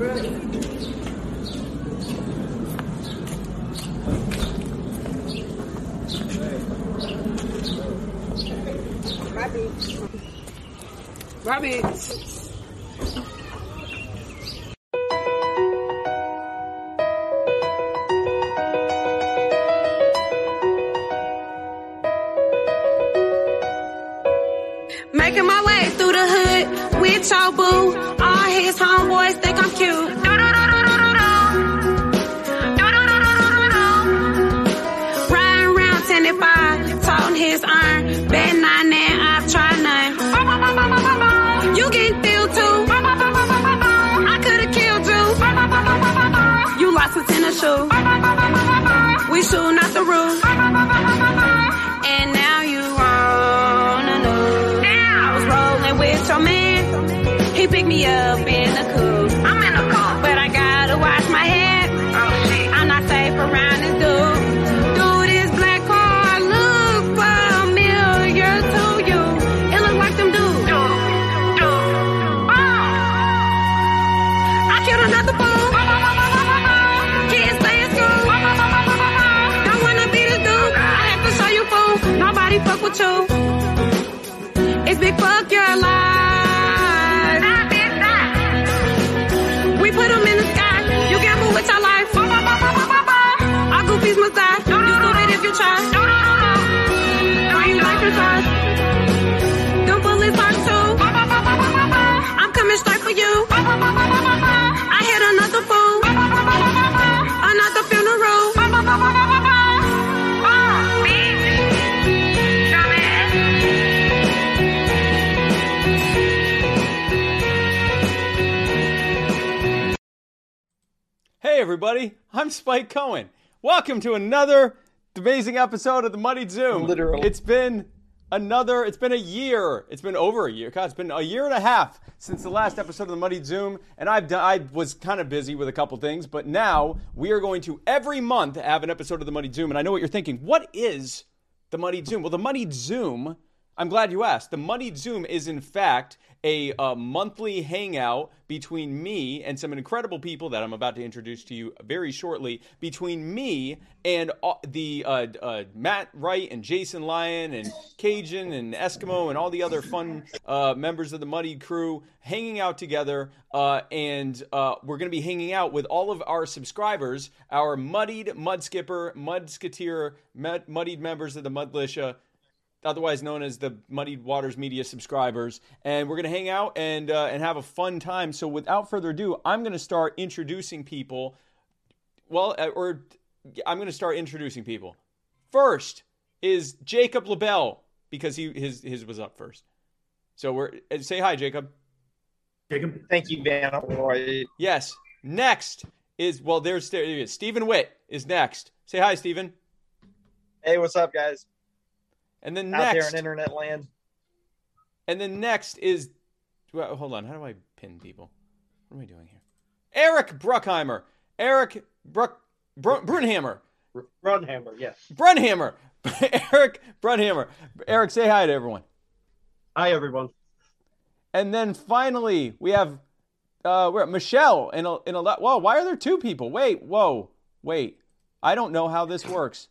Rabbit. Making It's big fuck your life. We put 'em in the sky. You gamble with your life. Our goofies must die. You stupid if you try. Them. I'm coming straight for you. Hey, everybody, I'm Spike Cohen. Welcome to another amazing episode of the Muddy Zoom. Literally. It's been another, it's been a year. It's been over a year. God, it's been a year and a half since the last episode of the Muddy Zoom. And I've done, I was kind of busy with a couple things, but now we are going to every month have an episode of the Muddy Zoom. And I know what you're thinking. What is the Muddy Zoom? Well, the Muddy Zoom, I'm glad you asked. The Muddy Zoom is, in fact, a, uh monthly hangout between me and some incredible people that I'm about to introduce to you very shortly. Between me and uh, the uh, uh, Matt Wright and Jason Lyon and Cajun and Eskimo and all the other fun uh, members of the Muddy crew hanging out together. Uh, and we're going to be hanging out with all of our subscribers, our muddied mud skipper, mud muddied members of the Mudlicia otherwise known as the Muddied Waters Media subscribers, and we're gonna hang out and uh, and have a fun time. So without further ado, I'm gonna start introducing people. Well, uh, or I'm gonna start introducing people. First is Jacob LaBelle because he his his was up first. So we're uh, say hi, Jacob. Jacob. Thank you, Van. Yes. Next is well, there's there he. Stephen Witt is next. Say hi, Stephen. Hey, what's up, guys? And then Out there next in internet land. And then next is, well, hold on. How do I pin people? What am I doing here? Eric Bruckheimer. Eric Bruck Br- Brunhammer. Runhammer, yes. Brunhammer. Eric Brunhammer. Eric, say hi to everyone. Hi, everyone. And then finally, we have uh, we're at Michelle in a in a lot. Whoa, why are there two people? Wait, whoa, wait. I don't know how this works.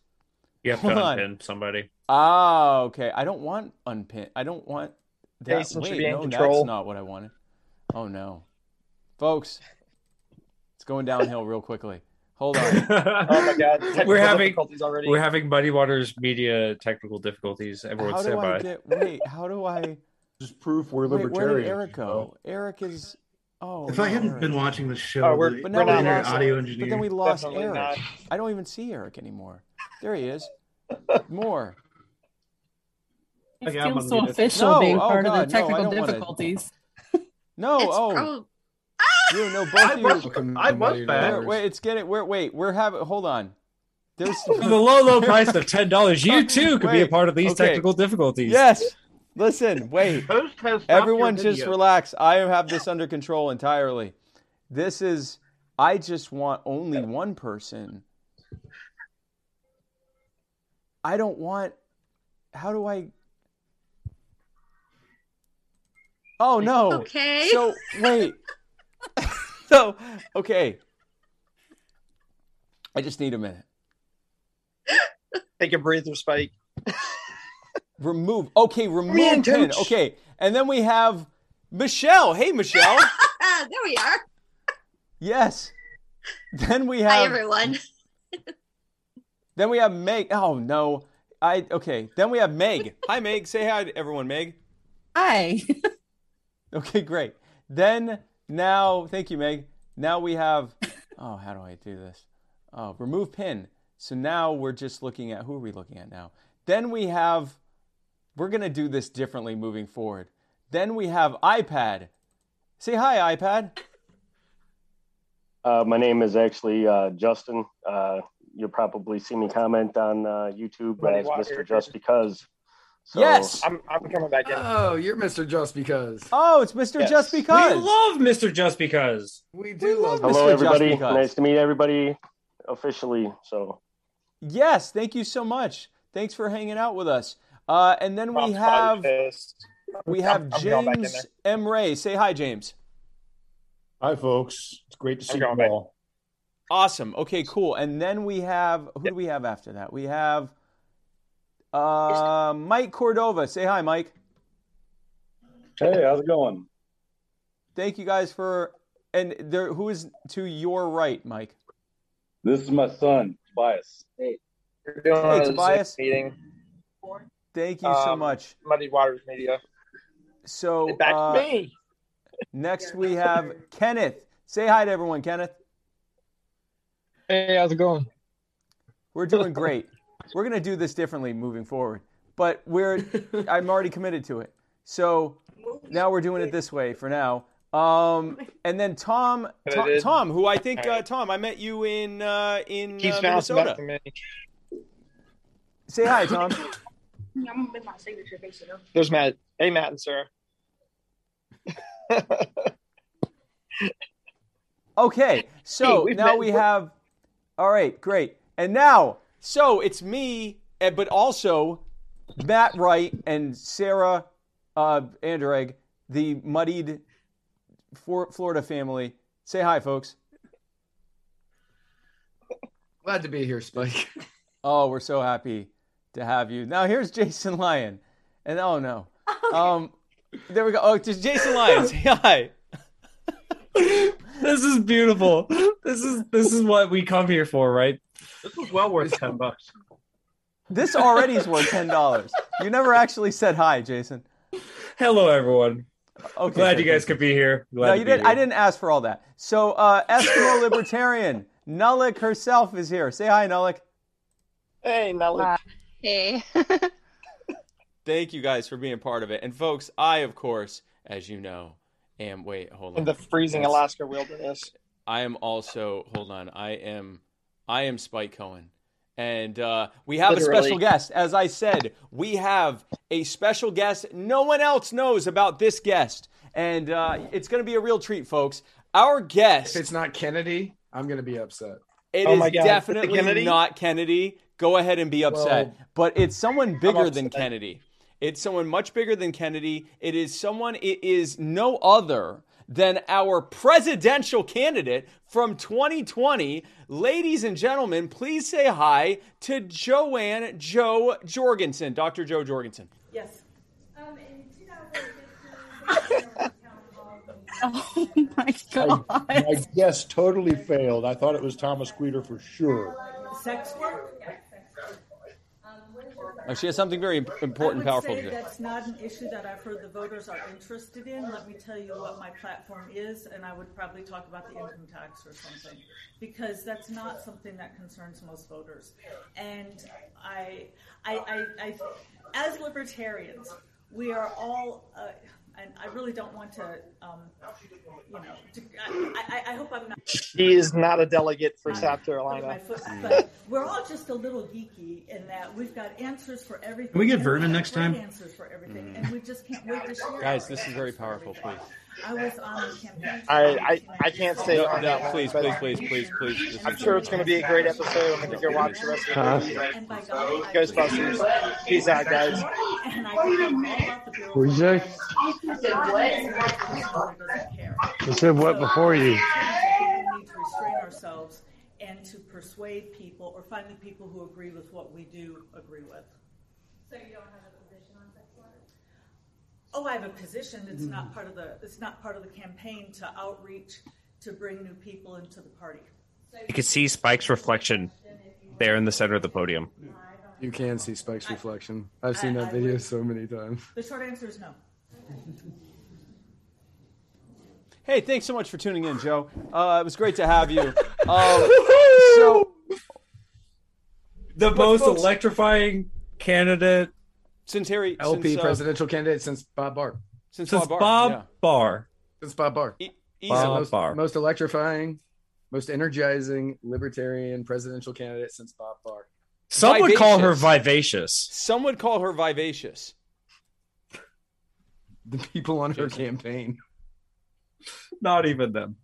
You have Hold to on. unpin somebody. Ah, okay. I don't want unpin. I don't want that. Jason should Wait, be in no, control. that's not what I wanted. Oh no, folks, it's going downhill real quickly. Hold on. Oh my god. Technical We're having- difficulties already. We're having Muddy Waters media technical difficulties. Everyone how do stand I by. get? Wait, how do I? Just proof we're Wait, libertarians. where did Eric you know? go? Eric is. Oh. If I no, hadn't Eric. been watching the show, Oh, we're- the, But we're now we not internet lost. audio But engineer. then we lost Definitely Eric. not. I don't even see Eric anymore. There he is. More. It Okay, I'm feels so official No, being oh part God, of the technical don't wanna- difficulties. No. It's oh. prob- You no, ah! both I of you. was, Welcome I to was Muddy bad. Wait, wait, it's getting. We're wait. We're having. Hold on. There's For the low, low price of ten dollars, you too could be a part of these okay. technical difficulties. yes. Listen. Wait. Host has stopped Everyone, just relax. I have this under control entirely. This is. I just want only one person. I don't want. How do I? Oh no. Okay. So wait. So, okay. I just need a minute. Take a breather, Spike. Remove. Okay, remove in, pin. coach. Okay, and then we have Michelle. Hey, Michelle. there we are. yes. Then we have. Hi, have. everyone. Then we have Meg. Oh no. I okay. Then we have Meg. Hi, Meg. Say hi to everyone, Meg. Hi. Okay, great. Then now, thank you, Meg. Now we have. Oh, how do I do this? Oh, remove pin. So now we're just looking at who are we looking at now? Then we have. We're gonna do this differently moving forward. Then we have iPad. Say hi, iPad. Uh, my name is actually uh, Justin. Uh, you'll probably see me comment on uh, YouTube Money as Water. Mr. Just Because. So, Yes. I'm, I'm coming back in. Oh, you're Mr. Just Because. Oh, it's Mr. Yes. Just Because. We love Mr. Just Because. We We do love love Mr. Hello, Just everybody. Because. Nice to meet everybody officially. So, Yes, thank you so much. Thanks for hanging out with us. Uh, and then we I'm have probably pissed. we I'm- have I'm going back in James. M. Ray. Say hi, James. Hi, folks. It's great to see you going back. all. Awesome. Okay, cool. And then we have who do we have after that? We have uh, Mike Cordova. Say hi, Mike. Hey, how's it going? Thank you guys for and there who is to your right, Mike? This is my son, Tobias. We're doing Hey, a Zoom Tobias. meeting. Thank you so Um, much. Muddy Waters Media. So Get back uh, to me. next we have Kenneth. Say hi to everyone, Kenneth. Hey, how's it going? We're doing great. We're gonna do this differently moving forward, but we're I'm already committed to it. So now we're doing it this way for now. Um, and then Tom, Tom, Tom, who I think uh, Tom, I met you in uh, in Keeps uh, bouncing Minnesota. back to me. Say hi, Tom. I'm gonna make my signature face, you know. There's Matt. Hey, Matt and Sarah. Okay, so Hey, now met we have. All right, great. And now, so it's me, eh, but also Matt Wright and Sarah uh, Anderegg, the muddied For- Florida family. Say hi, folks. Glad to be here, Spike. Oh, we're so happy to have you. Now here's Jason Lyon, and oh no, um, there we go. Oh, just Jason Lyon. Say hi. This is beautiful. This is this is what we come here for, right? This was well worth ten bucks. This already is worth ten dollars. You never actually said hi, Jason. Hello, everyone. Okay, Glad you guys could be here. Glad No, you didn't. I didn't ask for all that. So, uh, Eskimo Libertarian Nulik herself is here. Say hi, Nulik. Hey, now look. Hey. Thank you guys for being part of it. And folks, I of course, as you know, am wait, hold on. in the freezing Yes. Alaska wilderness. I am also hold on. I am I am Spike Cohen. And uh, we have a special guest. As I said, we have a special guest. No one else knows about this guest. And uh, it's going to be a real treat, folks. Our guest. If it's not Kennedy, I'm gonna be upset. it Oh is definitely Kennedy? not Kennedy. Go ahead and be upset. Well, but it's someone bigger than upset. Kennedy. It's someone much bigger than Kennedy. It is someone, it is no other than our presidential candidate from 2020. Ladies and gentlemen, please say hi to Joanne Jo Jorgensen, Dr. Jo Jorgensen. Yes. Um, in 2015, Oh my I, god. my guess totally failed. I thought it was Thomas Queter for sure. Sex work? She has something very important, I would powerful say to do. that's not an issue that I've heard the voters are interested in. Let me tell you what my platform is, and I would probably talk about the income tax or something, because that's not something that concerns most voters. And I, I, I, I as libertarians, we are all. Uh, and I really don't want to, um, you know, to, I, I, I hope I'm not She is not a delegate for South Carolina. foot, but we're all just a little geeky in that we've got answers for everything. Can we get Vernon have next time? Answers for everything, and we just can't wait to share. Guys, this is very powerful, please. I was on the campaign. I, I, I can't say No, on no, that please, but please, please, please, please. I'm sure very- it's going to be a great episode. I'm going to go watch the rest of the movie. And by God, Ghostbusters. Peace out, guys and I What you say? I said what? Before you? We need to restrain ourselves and to persuade people or find the people who agree with what we do agree with. So you don't have a position on sex work? Oh, I have a position. It's mm-hmm. not part of the. It's not part of the campaign to outreach to bring new people into the party. You, can see Spike's reflection there in the center of the podium. Yeah. You can see Spike's reflection. I've seen I- that I video would- so many times. The short answer is no. Hey, thanks so much for tuning in, Jo. Uh, it was great to have you. Um, so, The most folks- electrifying candidate since Harry, LP since, uh, presidential candidate since Bob Barr. since, since Bob Barr, Bob yeah. Barr. Since Bob Barr. E- Bob most, Barr. most electrifying, most energizing libertarian presidential candidate since Bob Barr. Some would call her Vivacious. vivacious. Some would call her vivacious. The people on her campaign. Not even them.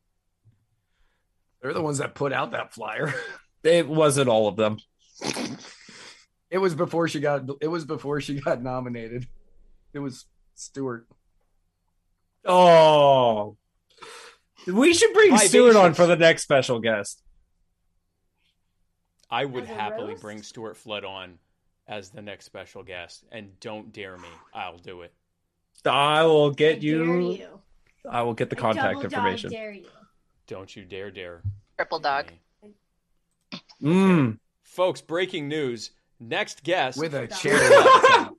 They're the ones that put out that flyer. It wasn't all of them. It was before she got it was before she got nominated. It was Stewart. Oh. We should bring Vivacious. Stuart on for the next special guest. I would happily roast? bring Stuart Flood on as the next special guest, and don't dare me. I'll do it. I will I get dare you, you. I will get the I contact double dog information. dare you. Don't you dare dare. Triple dog. me. Mm. Folks, breaking news. Next guest. With a Double cherry. dog.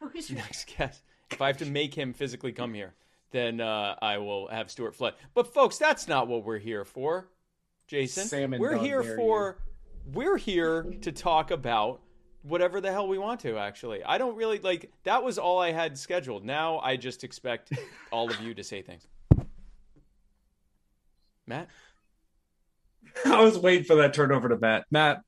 next guest. If I have to make him physically come here, then uh, I will have Stuart Flood. But folks, that's not what we're here for, Jason. Salmon we're here dare for we're here to talk about whatever the hell we want to. Actually, I don't really like. That was all I had scheduled. Now I just expect all of you to say things. Matt, I was waiting for that turnover to Matt. Matt,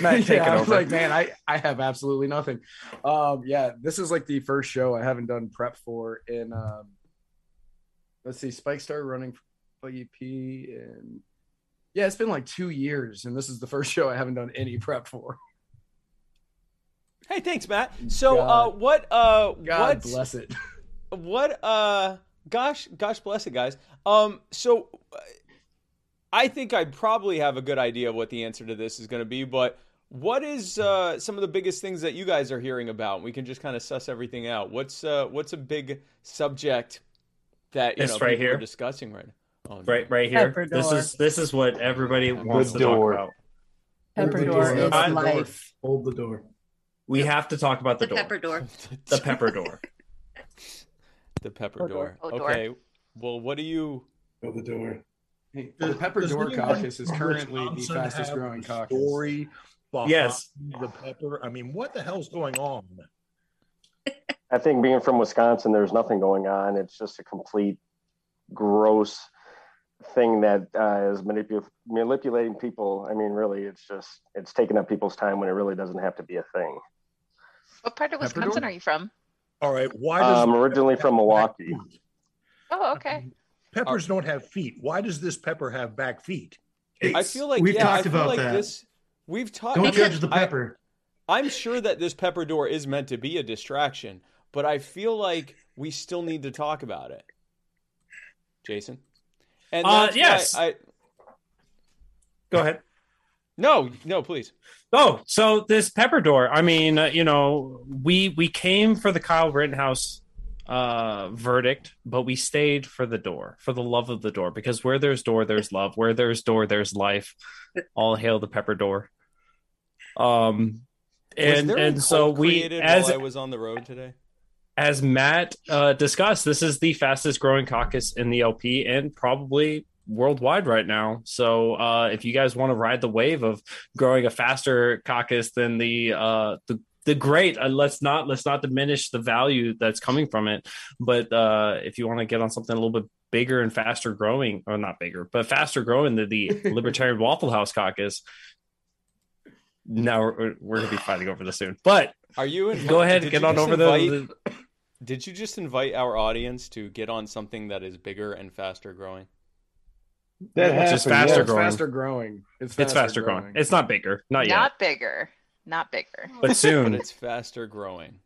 Matt, take yeah, it I was over. like, man, I, I have absolutely nothing. Um, yeah, this is like the first show I haven't done prep for in um let's see, Spike started running for VP and yeah, it's been like two years, and this is the first show I haven't done any prep for. hey, thanks, Matt. So, uh, what, uh, God what, bless it. what, uh, gosh, gosh, bless it, guys. Um, so. uh, I think I probably have a good idea of what the answer to this is going to be, but what is uh, some of the biggest things that you guys are hearing about? We can just kind of suss everything out. What's uh, what's a big subject that you It's know right people are here. discussing right now? Oh. Right, right here. Pepper This door. is this is what everybody wants to door. talk about. Pepper door door is is not life. Hold the door. We have to talk about the, The door. pepper door. The pepper door. the pepper Pepper door. door. Oh, door. Okay. Well, what do you? Hold the door. Hey, the Pepper Does Door anyone Caucus is from currently the fastest growing the caucus. Story Yes. the pepper. I mean, what the hell's going on? I think being from Wisconsin, there's nothing going on. It's just a complete gross thing that uh, is manipu- manipulating people. I mean, really, it's just it's taking up people's time when it really doesn't have to be a thing. What part of Wisconsin door? are you from? All right, why does I'm originally from Milwaukee. Oh, okay. peppers don't have feet? Why does this pepper have back feet? I feel like we've yeah, I talked feel about like that. this. We've talked. Don't judge the I- pepper. I'm sure that this pepper door is meant to be a distraction, but I feel like we still need to talk about it. Jason? And Uh, yes. I Go ahead. No, no, please. Oh, so this pepper door. I mean, uh, you know, we we came for the Kyle Rittenhouse uh verdict, but we stayed for the door, for the love of the door, because where there's door, there's love. Where there's door, there's life. All hail the pepper door. Um, and and so we created as while I was on the road today? As Matt uh, discussed, this is the fastest growing caucus in the LP and probably worldwide right now. So uh, if you guys want to ride the wave of growing a faster caucus than the uh, the the great, uh, let's not let's not diminish the value that's coming from it. But uh, if you want to get on something a little bit bigger and faster growing, or not bigger, but faster growing than the Libertarian Waffle House caucus. Now we're, we're going to be fighting over this soon, but Are you in, go ahead did get on over the- the Did you just invite our audience to get on something that is bigger and faster growing? That Which is happened, faster yeah, it's growing. faster growing. It's It's faster growing. It's not bigger, not yet, Not bigger. Not bigger. but soon. But it's faster growing.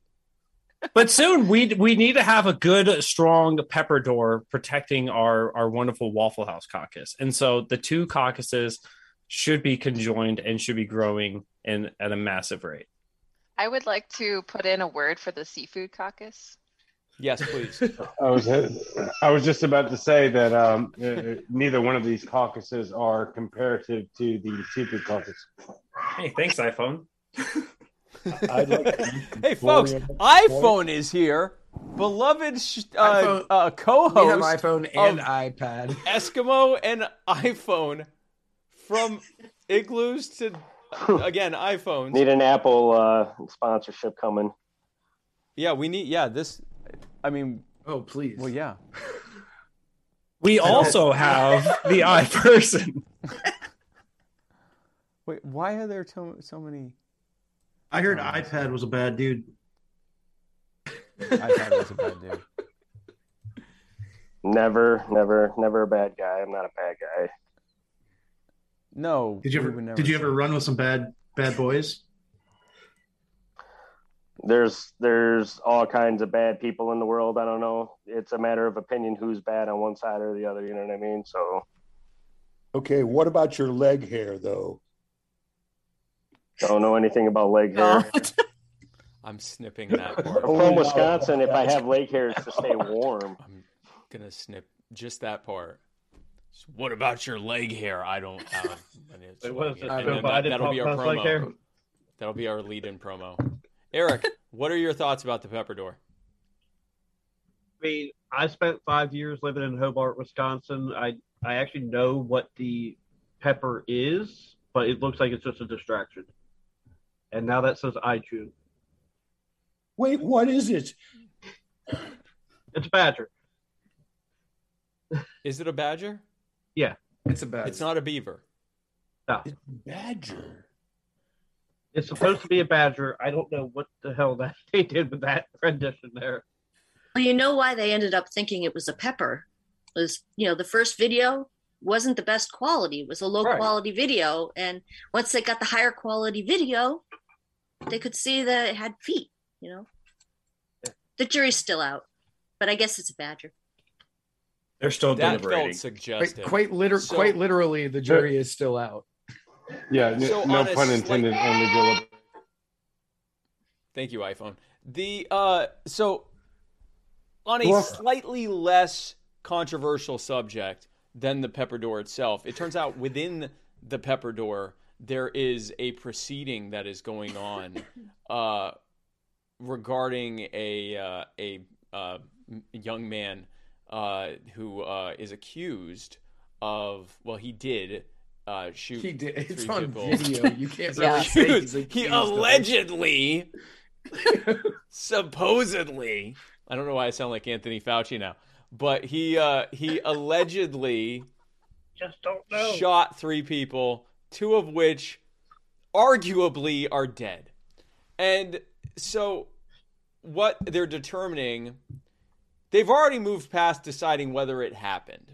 but soon we we need to have a good strong pepper door protecting our our wonderful waffle house caucus and so the two caucuses should be conjoined and should be growing in at a massive rate. I would like to put in a word for the seafood caucus. Yes, please. I was I was just about to say that um, uh, neither one of these caucuses are comparative to the seafood caucus. Hey, thanks, iPhone. I'd like hey, folks, iPhone is here. Beloved sh- uh, iPhone- uh, co-host We have iPhone and iPad. Eskimo and iPhone from igloos to again iPhones. Need an Apple uh, sponsorship coming. Yeah, we need. Yeah, this. I mean. Oh, please. Well, yeah. We also have the iPerson. Wait, why are there so, so many? I heard oh, iPad was a bad dude. iPad was a bad dude. Never, never, never a bad guy. I'm not a bad guy. No. Did you we ever would never did you ever run with some bad bad boys? There's there's all kinds of bad people in the world. I don't know. It's a matter of opinion who's bad on one side or the other. You know what I mean? So Okay, what about your leg hair though? I don't know anything about leg hair. I'm snipping that part. I'm from Wisconsin. If I have leg hair, it's to stay warm. I'm gonna snip just that part. So what about your leg hair? I don't have. And it's- Wait, what is it? and then that, will be our Pop leg hair? promo. That'll be our lead-in promo. Eric, what are your thoughts about the pepper door? I mean, I spent five years living in Hobart, Wisconsin. I I actually know what the pepper is, but it looks like it's just a distraction. And now that says iChew. Wait, what is it? It's a badger. Is it a badger? Yeah. It's a badger. It's not a beaver. No. It's a badger. It's supposed to be a badger. I don't know what the hell that they did with that rendition there. Well, you know why they ended up thinking it was a pepper? Was you know the first video wasn't the best quality. It was a low Right. quality video, and once they got the higher quality video, they could see that it had feet. You know, the jury's still out, but I guess it's a badger. They're still That deliberating. felt suggestive. Quite, quite, liter- So- quite literally, the jury is still out. Yeah, n- So no on pun intended on the deliber- Thank you, iPhone. The uh, so on a Well- slightly less controversial subject than the pepper door itself, it turns out within the pepper door there is a proceeding that is going on uh, regarding a uh, a uh, young man uh, who uh, is accused of well he did uh, shoot He did. It's three on people. video. You can't Yeah. really say he's he accused of it. allegedly, supposedly, I don't know why I sound like Anthony Fauci now, but he uh, he allegedly Just don't know. shot three people, two of which arguably are dead. And so what they're determining they've already moved past deciding whether it happened.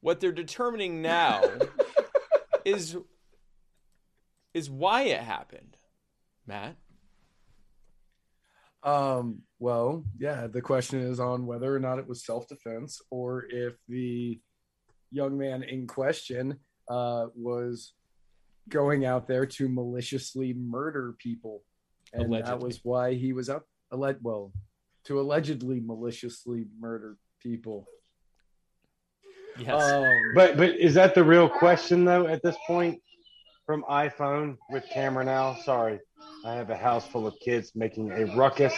What they're determining now is is why it happened. Matt? Um, well, yeah, the question is on whether or not it was self defense or if the young man in question uh, was going out there to maliciously murder people. And that was why he was up, alleged, well, to allegedly maliciously murder people. Yes. Um, But but is that the real question though at this point? From iPhone with camera now. Sorry, I have a house full of kids making a ruckus.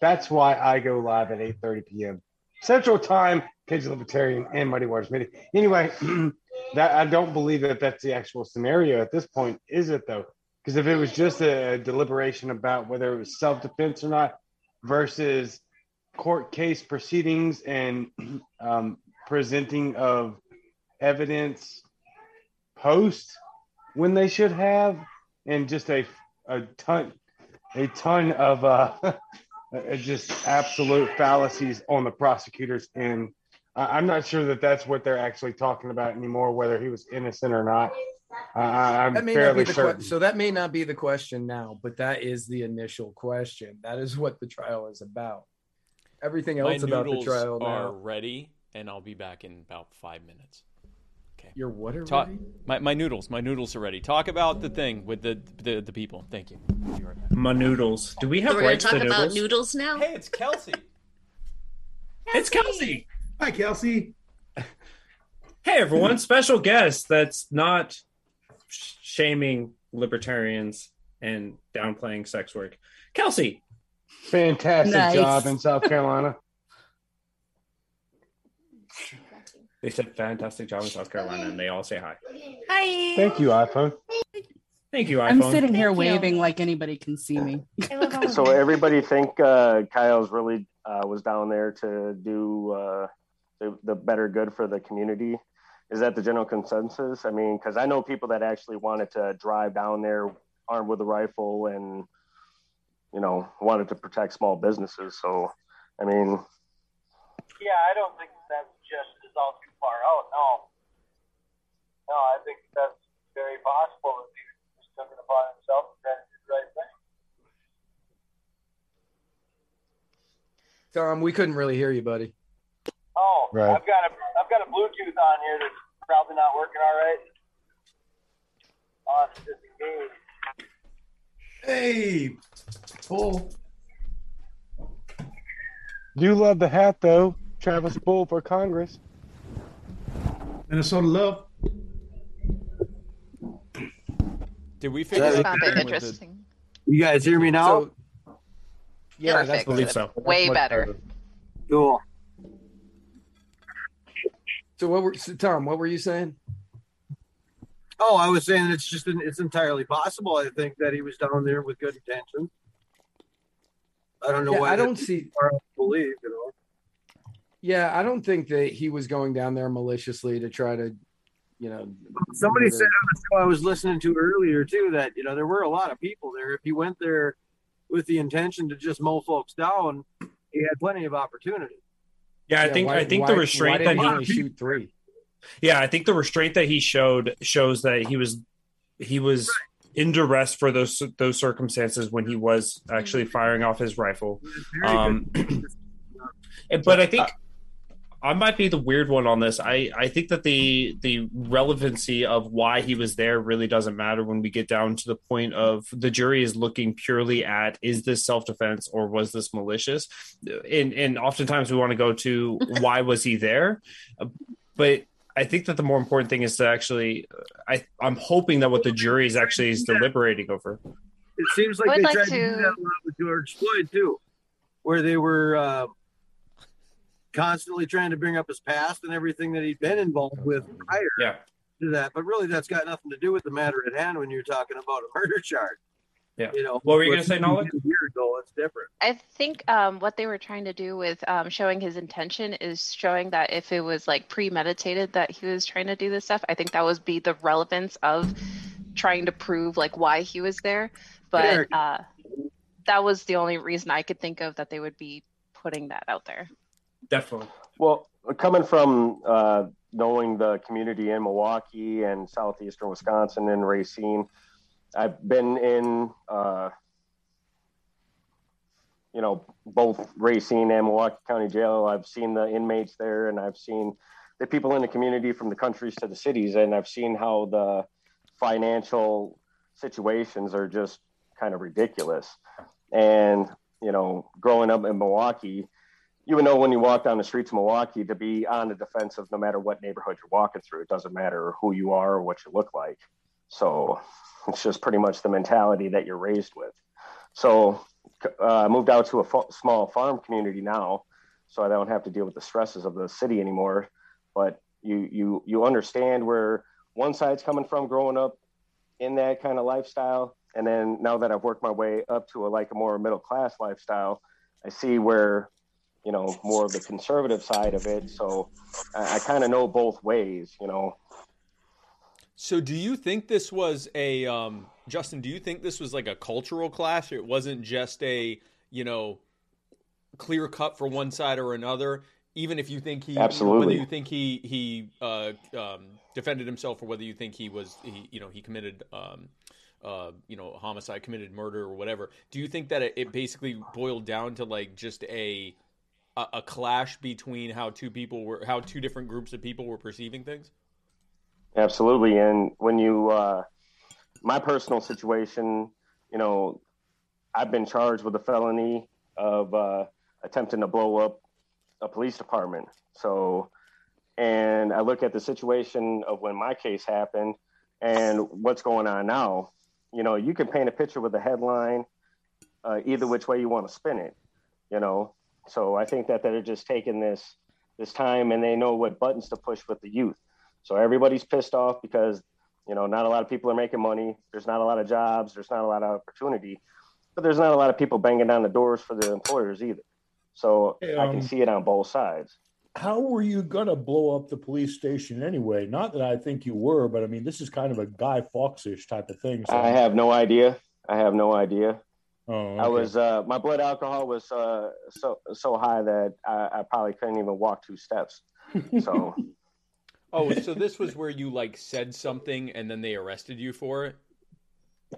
That's why I go live at 8:30 p.m. Central Time. Kids Libertarian and Muddy Waters meeting. Anyway, that I don't believe that that's the actual scenario at this point, is it though? Because if it was just a deliberation about whether it was self-defense or not versus court case proceedings and um, presenting of evidence post when they should have and just a a ton a ton of uh just absolute fallacies on the prosecutors and I- I'm not sure that that's what they're actually talking about anymore, whether he was innocent or not. Uh, I- I'm that may not be fairly the certain. question. So that may not be the question now, but that is the initial question. That is what the trial is about. Everything My else about the trial are now. ready, and I'll be back in about five minutes. Okay. Your what are Talk, ready? my, my noodles. My noodles are ready. Talk about the thing with the the, the people. Thank you. Right. My noodles. Do we have So we're gonna rights to about noodles? noodles now. Hey, it's Kelsey. It's Kelsey. Hi, Kelsey. Hey everyone, special guest that's not shaming libertarians and downplaying sex work. Kelsey. Fantastic Nice. job in South Carolina. They said fantastic job in South Carolina and they all say hi. Hi. Thank you, iPhone. Thank you, iPhone. I'm sitting here Thank you. waving like anybody can see me. So everybody think uh, Kyle's really uh, was down there to do uh, the, the better good for the community. Is that the general consensus? I mean, because I know people that actually wanted to drive down there armed with a rifle and you know wanted to protect small businesses. So, I mean, Yeah, I don't think that's just is all too far out. No, no, I think that's very possible that he just took it upon himself and tried to do the right thing. Tom, we couldn't really hear you, buddy. Oh, Right. I've got a I've got a Bluetooth on here that's probably not working all right. On disengaged. Hey, Bull. Do you love the hat though. Travis Bull for Congress. Minnesota love. Did we figure out found it interesting. You guys hear me now? yeah, Perfect. that's believe so. Way better. Cool. So what were so Tom? What were you saying? Oh, I was saying it's just it's entirely possible. I think that he was down there with good intentions. I don't know Yeah, why I don't see. far out to believe, you know. Yeah, I don't think that he was going down there maliciously to try to, you know. Somebody murder- said on the show I was listening to earlier too that you know there were a lot of people there. If he went there with the intention to just mow folks down, he had plenty of opportunity. Yeah, I Yeah, think why- I think why- the why restraint did that he he only shoot three. Yeah, I think the restraint that he showed shows that he was he was in duress for those those circumstances when he was actually firing off his rifle. Um, but I think I might be the weird one on this. I, I think that the the relevancy of why he was there really doesn't matter when we get down to the point of the jury is looking purely at is this self defense or was this malicious, and and oftentimes we want to go to why was he there, Uh, but I think that the more important thing is to actually I I'm hoping that what the jury is actually is deliberating over. It seems like they like tried to... to- do that a lot with George Floyd too, where they were uh, constantly trying to bring up his past and everything that he'd been involved with prior Yeah. to that. But really, that's got nothing to do with the matter at hand when you're talking about a murder charge. Yeah. You know, What were you gonna say, he Nala? did A year ago, it's different. I think um, what they were trying to do with um, showing his intention is showing that if it was like premeditated that he was trying to do this stuff, I think that would be the relevance of trying to prove like why he was there. But uh, that was the only reason I could think of that they would be putting that out there. Definitely. Well, coming from uh, knowing the community in Milwaukee and southeastern Wisconsin and Racine, I've been in, uh, you know, both Racine and Milwaukee County Jail. I've seen the inmates there, and I've seen the people in the community from the countries to the cities, and I've seen how the financial situations are just kind of ridiculous. And you know, growing up in Milwaukee, you would know when you walk down the streets of Milwaukee to be on the defensive no matter what neighborhood you're walking through. It doesn't matter who you are or what you look like. So it's just pretty much the mentality that you're raised with. So uh, I moved out to a small farm community now, so I don't have to deal with the stresses of the city anymore. But you you you understand where one side's coming from growing up in that kind of lifestyle, and then now that I've worked my way up to a like a more middle class lifestyle, I see where you know more of the conservative side of it. So I, I kind of know both ways, you know. So, do you think this was a um, Justin? Do you think this was like a cultural clash? It wasn't just a you know clear cut for one side or another. Even if you think he, Absolutely. whether you think he he uh, um, defended himself or whether you think he was he you know he committed um, uh, you know homicide, committed murder or whatever. Do you think that it, it basically boiled down to like just a, a a clash between how two people were how two different groups of people were perceiving things? Absolutely. And when you, uh, my personal situation, you know, I've been charged with a felony of uh, attempting to blow up a police department. So, and I look at the situation of when my case happened and what's going on now. You know, you can paint a picture with a headline, uh, either which way you want to spin it. You know, so I think that they're just taking this this time and they know what buttons to push with the youth. So everybody's pissed off because you know not a lot of people are making money. There's not a lot of jobs. There's not a lot of opportunity, but there's not a lot of people banging down the doors for the employers either. So I Um, can see it on both sides. How were you going to blow up the police station anyway? Not that I think you were, but I mean, this is kind of a Guy Fawkes-ish type of thing. So I have no idea. I have no idea. Oh, I was uh, my blood alcohol was uh, so so high that I, I probably couldn't even walk two steps. So Oh, so this was where you like said something and then they arrested you for it?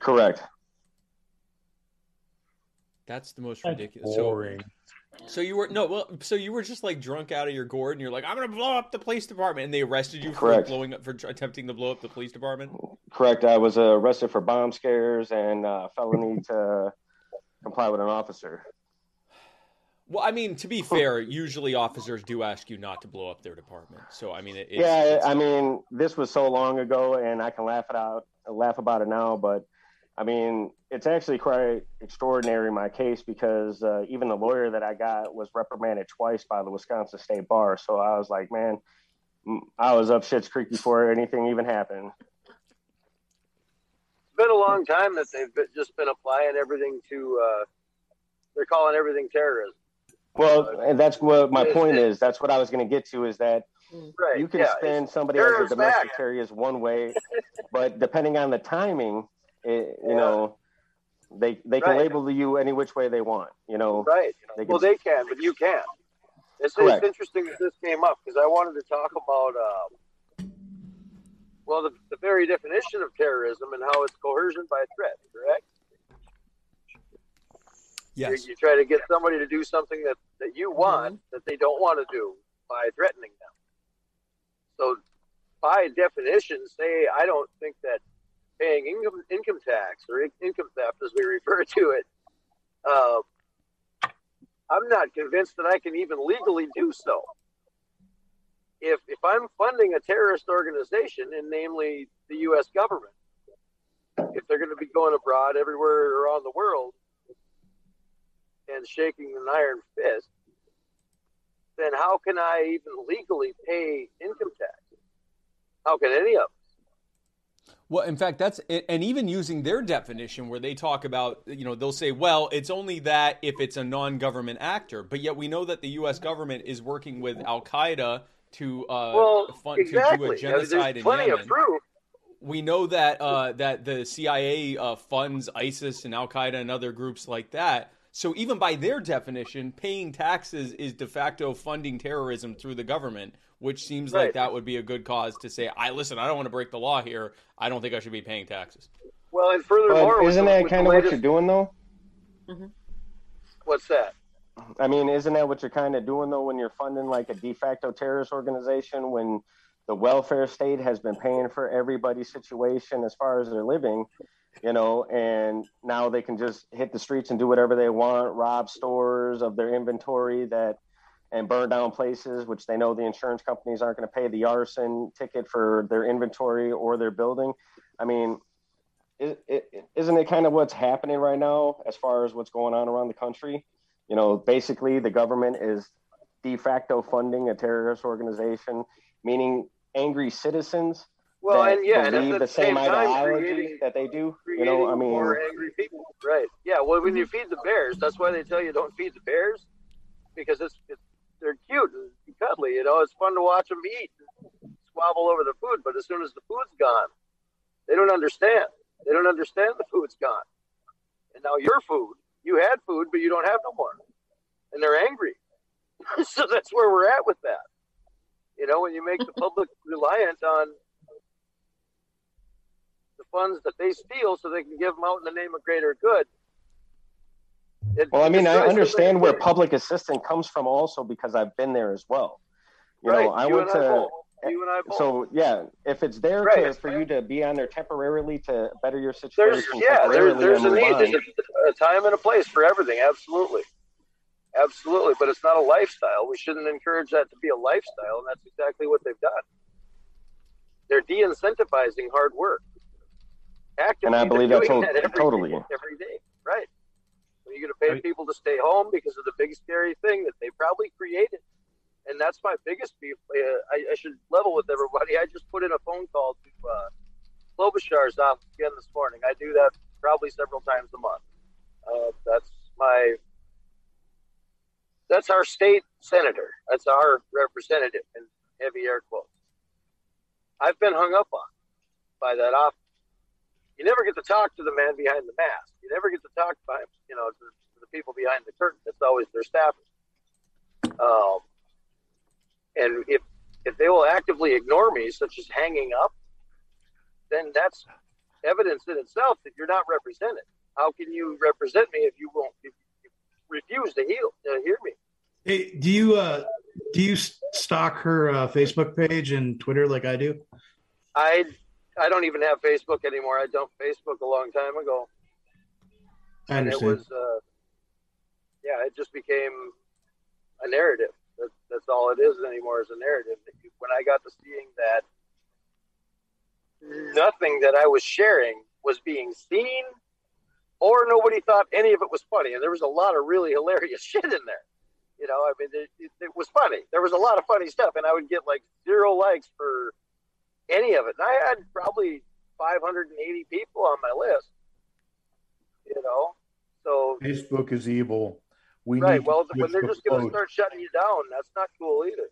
correct. That's the most That's ridiculous. boring. So, so you were no, well, so you were just like drunk out of your gourd, and you're like, "I'm gonna blow up the police department," and they arrested you for blowing up for attempting to blow up the police department. Correct. I was uh, arrested for bomb scares and uh, felony to comply with an officer. Well, I mean, to be fair, usually officers do ask you not to blow up their department. So, I mean, it, it's, yeah, it's- I mean, this was so long ago, and I can laugh it out, laugh about it now. But I mean, it's actually quite extraordinary my case because uh, even the lawyer that I got was reprimanded twice by the Wisconsin State Bar. So I was like, man, I was up shit's creek before anything even happened. Been a long time that they've been, just been applying everything to. Uh, they're calling everything terrorism. Well, and that's what my point is. That's what I was going to get to is that Right. you can yeah, spin somebody as a domestic act. terrorist one way, but depending on the timing, it, you Yeah. know, they they can Right. label you any which way they want. You know, Right. They well, they can, but you can't. It's, it's interesting that this came up because I wanted to talk about, um, well, the, the very definition of terrorism and how it's coercion by threat, correct? Yes. You, you try to get somebody to do something that, that you want that they don't want to do by threatening them. So, by definition, say I don't think that paying income income tax or in- income theft, as we refer to it, uh, I'm not convinced that I can even legally do so. If if I'm funding a terrorist organization, and namely the U.S. government, if they're going to be going abroad everywhere around the world and shaking an iron fist, then how can I even legally pay income tax? How can any of us? Well, in fact, that's and even using their definition where they talk about, you know, they'll say, well, it's only that if it's a non-government actor, but yet we know that the U.S. government is working with Al Qaeda to uh, Well, fund, to do exactly. a I mean, genocide There's in Yemen. of proof. We know that uh, that the CIA uh, funds ISIS and Al Qaeda and other groups like that. So even by their definition, paying taxes is de facto funding terrorism through the government, which seems like that would be a good cause to say, "I listen, I don't want to break the law here. I don't think I should be paying taxes." Well, and furthermore, But isn't that kind of what you're doing though? What's that? I mean, isn't that what you're kind of doing though when you're funding like a de facto terrorist organization when the welfare state has been paying for everybody's situation as far as they're living, you know, and now they can just hit the streets and do whatever they want, rob stores of their inventory that and burn down places which they know the insurance companies aren't going to pay the arson ticket for their inventory or their building. I mean, is isn't it kind of what's happening right now as far as what's going on around the country? You know, basically the government is de facto funding a terrorist organization, meaning angry citizens Well, that and yeah, and believe at the the same same time, ideology creating- that they do. You know, I mean, more angry people. Right. Yeah. Well, when you feed the bears, that's why they tell you don't feed the bears because it's, it's they're cute and cuddly. You know, it's fun to watch them eat, squabble over the food. But as soon as the food's gone, they don't understand. They don't understand the food's gone. And now your food, you had food, but you don't have no more, and they're angry. so that's where we're at with that. You know, when you make the public reliant on the funds that they steal so they can give them out in the name of greater good. It well, I mean, I understand where public assistance comes from also because I've been there as well. You Right, know, I you went and I to both. You and I both. So yeah, if it's there to, Right. for you to be on there temporarily to better your there's situation, yeah, there, there's a need. on, There's a, a time and a place for everything. Absolutely, absolutely. But it's not a lifestyle. We shouldn't encourage that to be a lifestyle, and that's exactly what they've done. They're de-incentivizing hard work. Actively, And I believe that's doing that every totally. every day. Right. So you're going to pay people to stay home because of the big scary thing that they probably created. And that's my biggest beef. Uh, I, I should level with everybody. I just put in a phone call to uh, Klobuchar's office again this morning. I do that probably several times a month. Uh, that's my that's our state senator. That's our representative in heavy air quotes. I've been hung up on by that office. You never get to talk to the man behind the mask. You never get to talk by you know to, to the people behind the curtain. It's always their staffers. Um, and if if they will actively ignore me, such as hanging up, then that's evidence in itself that you're not represented. How can you represent me if you won't if you refuse to heal to hear me? Hey, do you uh do you stalk her uh, Facebook page and Twitter like I do? I I don't even have Facebook anymore. I dumped Facebook a long time ago. I and it was uh, yeah, it just became a narrative. That's that's all it is anymore is a narrative. When I got to seeing that nothing that I was sharing was being seen, or nobody thought any of it was funny, and there was a lot of really hilarious shit in there. You know, I mean, it, it, it was funny. There was a lot of funny stuff, and I would get like zero likes for any of it. And I had probably 580 people on my list. You know, so Facebook is evil. We right. need Well, switch when they're the just going to start shutting you down, that's not cool either.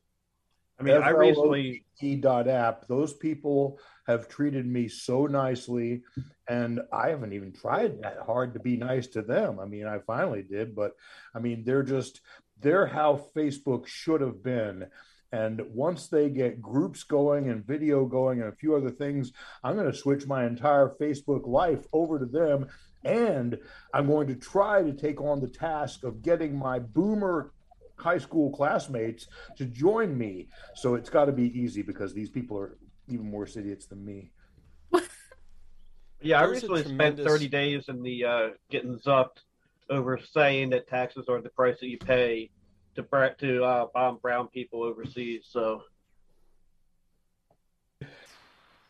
I mean, I recently dot app. Those people have treated me so nicely, and I haven't even tried that hard to be nice to them. I mean, I finally did, but I mean, they're just they're how Facebook should have been. And once they get groups going and video going and a few other things, I'm going to switch my entire Facebook life over to them. And I'm going to try to take on the task of getting my boomer high school classmates to join me. So it's got to be easy because these people are even worse idiots than me. Yeah, I There's a recently spent 30 days in the uh, getting zucked over saying that taxes are the price that you pay to to uh, bomb brown people overseas. So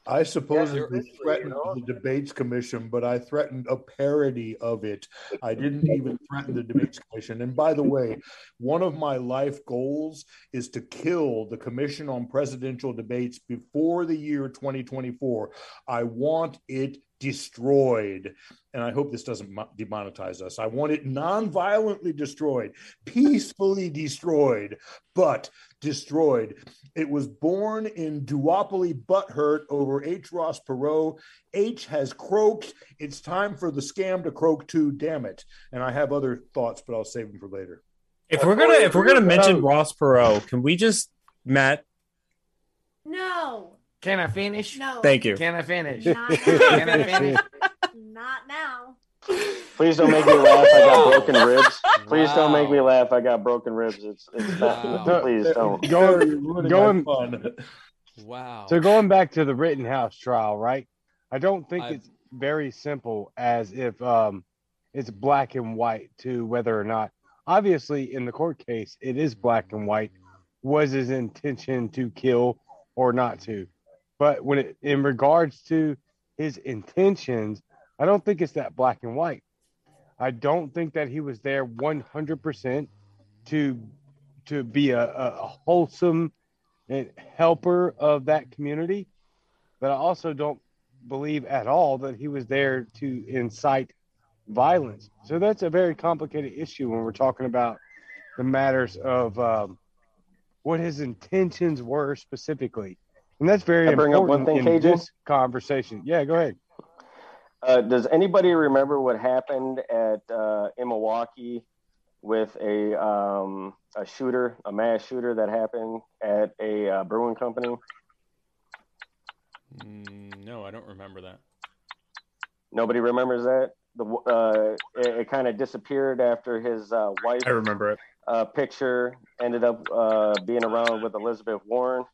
I supposedly Yeah, threatened the debates commission, but I threatened a parody of it. I didn't even threaten the debates commission. And by the way, one of my life goals is to kill the commission on presidential debates before the year 2024. I want it destroyed. And I hope this doesn't demonetize us. I want it non-violently destroyed, peacefully destroyed, but destroyed. It was born in duopoly butthurt over H. Ross Perot. H has croaked. It's time for the scam to croak too, damn it. And I have other thoughts, but I'll save them for later. If we're gonna if we're gonna mention Ross Perot, can we just Matt? No. Can I finish? No. Thank you. Can I finish? Not Can I finish? Not now. Please don't make me laugh. I got broken ribs. Please don't make me laugh. I got broken ribs. It's it's not. Please don't. Going, going, Wow. So going back to the Rittenhouse trial, right? I don't think I've- it's very simple as if um, it's black and white to whether or not. Obviously, in the court case, it is black and white. Was his intention to kill or not to? But when it in regards to his intentions, I don't think it's that black and white. I don't think that he was there 100% to to be a, a, wholesome helper of that community. But I also don't believe at all that he was there to incite violence. So that's a very complicated issue when we're talking about the matters of um, what his intentions were specifically. And that's very Can I bring up important one thing, in KJ? this conversation. Yeah, go ahead. Uh, does anybody remember what happened at uh, in Milwaukee with a um, a shooter, a mass shooter that happened at a uh, brewing company? Mm, no, I don't remember that. Nobody remembers that. The uh, it, it kind of disappeared after his uh, wife. I remember it. Uh, picture ended up uh, being around with Elizabeth Warren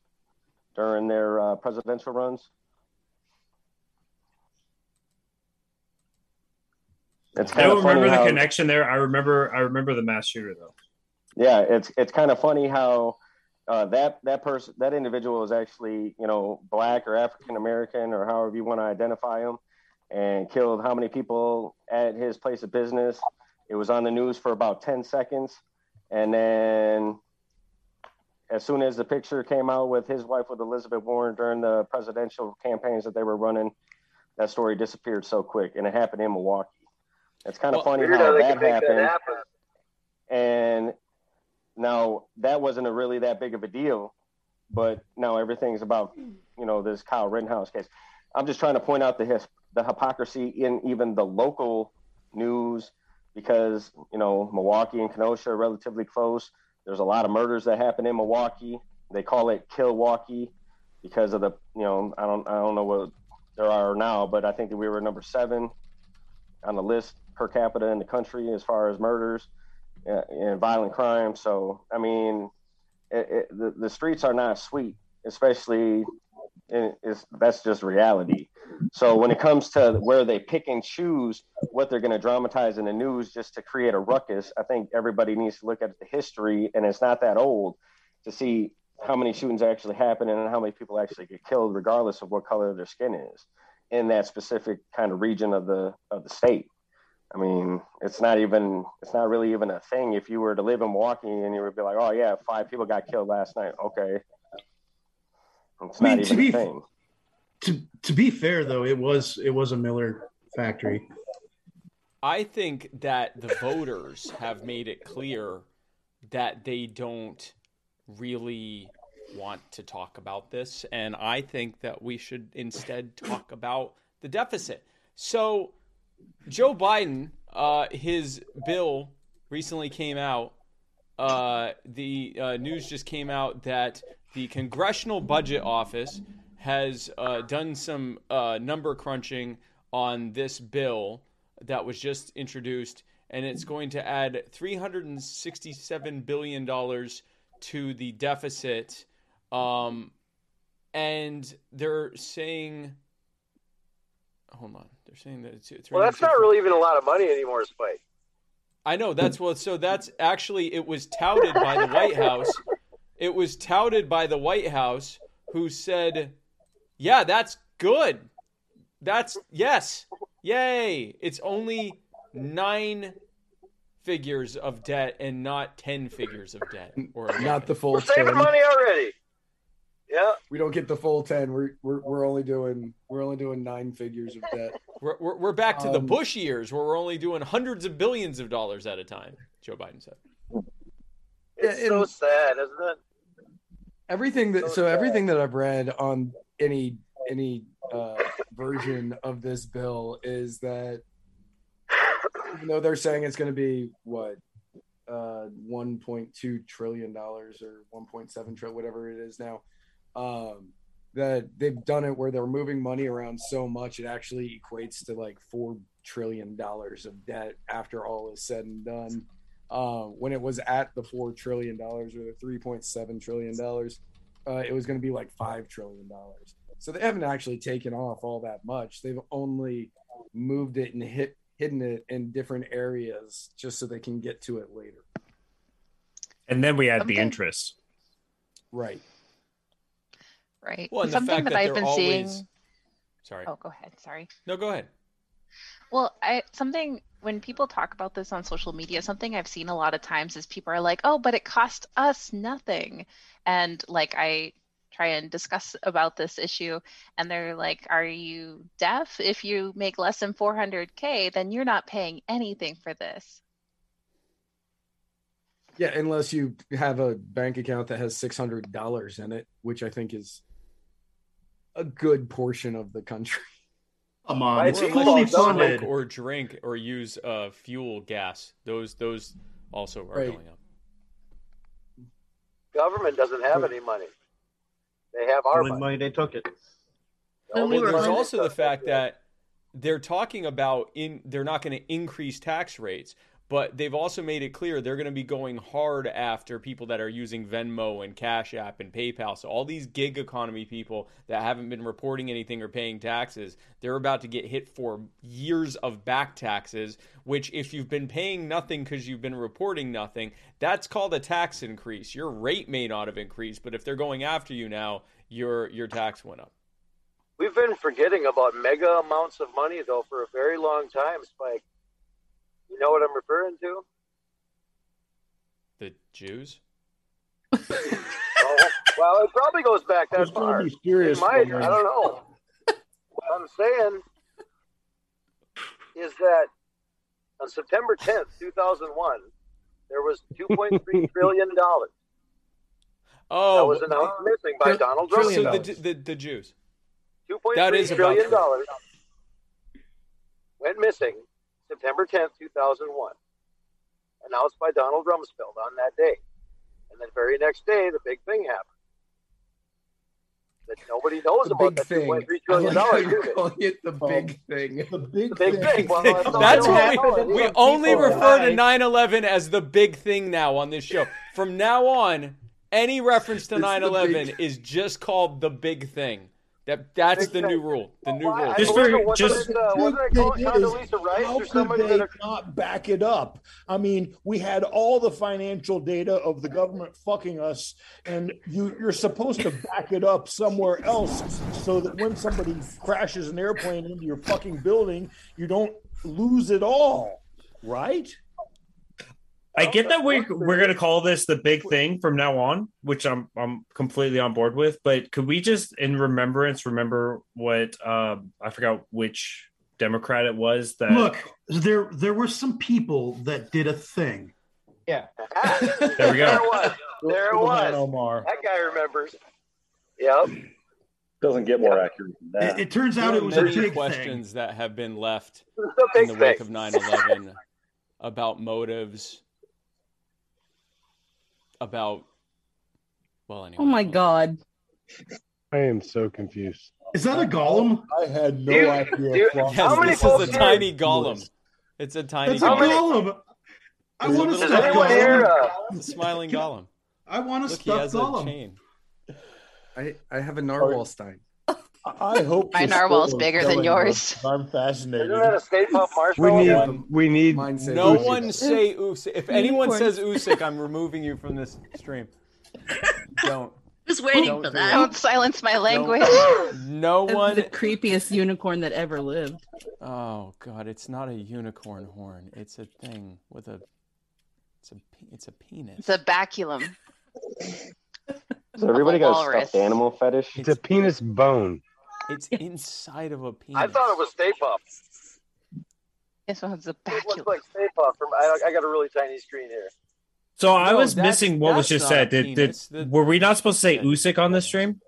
during their uh, presidential runs. It's I don't remember the connection there. I remember I remember the mass shooter though. yeah, it's it's kind of funny how uh, that that person that individual is actually you know black or African American or however you want to identify him, and killed how many people at his place of business. It was on the news for about ten seconds, and then as soon as the picture came out with his wife with Elizabeth Warren during the presidential campaigns that they were running, that story disappeared so quick, and it happened in Milwaukee. It's kind of funny how how that happened. that happen. And now that wasn't a really that big of a deal, but now everything's about you know this Kyle Rittenhouse case. I'm just trying to point out the his, the hypocrisy in even the local news because you know Milwaukee and Kenosha are relatively close. There's a lot of murders that happen in Milwaukee. They call it Killwaukee because of the you know I don't I don't know what there are now, but I think that we were number seven on the list per capita in the country as far as murders and violent crime. So I mean, it, it, the the streets are not sweet, especially. In, it's, that's just reality. So when it comes to where they pick and choose what they're going to dramatize in the news just to create a ruckus, I think everybody needs to look at the history, and it's not that old, to see how many shootings actually happen and how many people actually get killed, regardless of what color their skin is, in that specific kind of region of the of the state. I mean, it's not even it's not really even a thing. If you were to live in Milwaukee and you would be like, oh yeah, five people got killed last night. Okay, it's I mean, not to be a thing. to to be fair though, it was it was a Miller factory. I think that the voters have made it clear that they don't really want to talk about this. And I think that we should instead talk about the deficit. So, Joe Biden, uh, his bill recently came out. Uh, the uh, news just came out that the Congressional Budget Office has uh, done some uh, number crunching on this bill that was just introduced, and it's going to add $367 billion to the deficit. Um, and they're saying, hold on, they're saying that it's, it's Well, that's not really even a lot of money anymore, Spike. I know that's what. So that's actually it was touted by the White House. It was touted by the White House, who said, "Yeah, that's good. That's yes, yay! It's only nine figures of debt and not ten figures of debt, or Not the full We're saving 10. money already. Yeah. We don't get the full ten. We're we're, we're only doing we're only doing nine figures of debt. We're, we're, we're back to the Um, Bush years where we're only doing hundreds of billions of dollars at a time. Joe Biden said. It's so sad, isn't it? Everything that so everything that I've read on any any uh, version of this bill is that even though they're saying it's going to be what uh 1.2 trillion dollars or 1.7 trillion whatever it is now um that they've done it where they're moving money around so much it actually equates to like 4 trillion dollars of debt after all is said and done uh, when it was at the four trillion dollars or the three point seven trillion dollars, uh, it was going to be like five trillion dollars. So they haven't actually taken off all that much. They've only moved it and hit hidden it in different areas just so they can get to it later. And then we add the interest. Right. Right. Well, Something that, that I've been always- seeing. Sorry. Oh, go ahead. Sorry. No, go ahead. Well, I something when people talk about this on social media, something I've seen a lot of times is people are like, "Oh, but it cost us nothing," and like I try and discuss about this issue, and they're like, "Are you deaf? If you make less than 400k, then you're not paying anything for this." Yeah, unless you have a bank account that has six hundred dollars in it, which I think is a good portion of the country. Come on, it's unless fully you smoke funded. or drink or use uh, fuel gas. Those those also are Right. going up. Government doesn't have any money. They have our Only money. money they took it. Well, we there's also the fact that they're talking about in they're not going to increase tax rates, But they've also made it clear they're going to be going hard after people that are using Venmo and Cash App and PayPal. So all these gig economy people that haven't been reporting anything or paying taxes, they're about to get hit for years of back taxes, which if you've been paying nothing because you've been reporting nothing, that's called a tax increase. Your rate may not have increased, but if they're going after you now, your your tax went up. We've been forgetting about mega amounts of money though for a very long time, Spike. You know what I'm referring to? The Jews? Oh, well, it probably goes back that Who's far. be serious It might. for a I don't know. what I'm saying is that on September 10th, 2001, there was 2.3 trillion dollars. Oh, that was announced missing by Donald Trump. So the, the the Jews. Two point That three is about trillion true. dollars went missing September 10th, 2001. Announced by Donald Rumsfeld on that day. And then very next day, the big thing happened. That nobody knows The about big that thing. $2.3 I trillion. like how do you're calling it the big oh. thing. The big, The big thing. Well, that's That's they what we, we only people refer to 9/11 as the big thing now on this show. From now on, any reference to 9/11 big- is just called the big thing. That that's the new rule. The new rule. Just for- just- it, uh, wasn't it called Thing is, Condoleezza Rice how or could they that not back it up? I mean, we had all the financial data of the government fucking us, and you, you're supposed to back it up somewhere else so that when somebody crashes an airplane into your fucking building, you don't lose it all, right? I get that we we're gonna call this the big thing from now on, which I'm I'm completely on board with. But could we just, in remembrance, remember what uh, I forgot which Democrat it was that Look, there there were some people that did a thing. Yeah. There we go. There it was. There it was. Omar. That guy remembers. Yep. Doesn't get more accurate than that. It, it turns out There it are was a many big thing. questions that have been left in the wake thing. of 9/11 about motives, about well, anyway. Oh my god. I am so confused. Is that a golem? I had no You- idea. you- Flop- Yes, How many this is a tiny golem. It's a tiny That's a golem. golem. I want a little stuffed anyone golem. here, uh, smiling golem. I want a Look, he stuffed has a golem. chain. I, I have a narwhal stein. I hope My this narwhal's is bigger than yours. us. I'm fascinated. Isn't that a Stay Puft We need one? we need No Usyk. one say Usyk. If anyone Unicorn. says Usyk, I'm removing you from this stream. Don't. Just waiting Don't for that. it. Don't silence my language. No That's one. the creepiest unicorn that ever lived. Oh God, it's not a unicorn horn. It's a thing with a. It's a. It's a penis. It's a baculum. So everybody got a Walrus. stuffed animal fetish. it's a penis bone. It's inside of a penis. I thought it was Stay Puft. This one's a It looks like Stay Puft. From, I, I got a really tiny screen here. So I No, was that's- missing what was that's just not a said. Did, did penis. The- were we not supposed to say Usyk on this stream?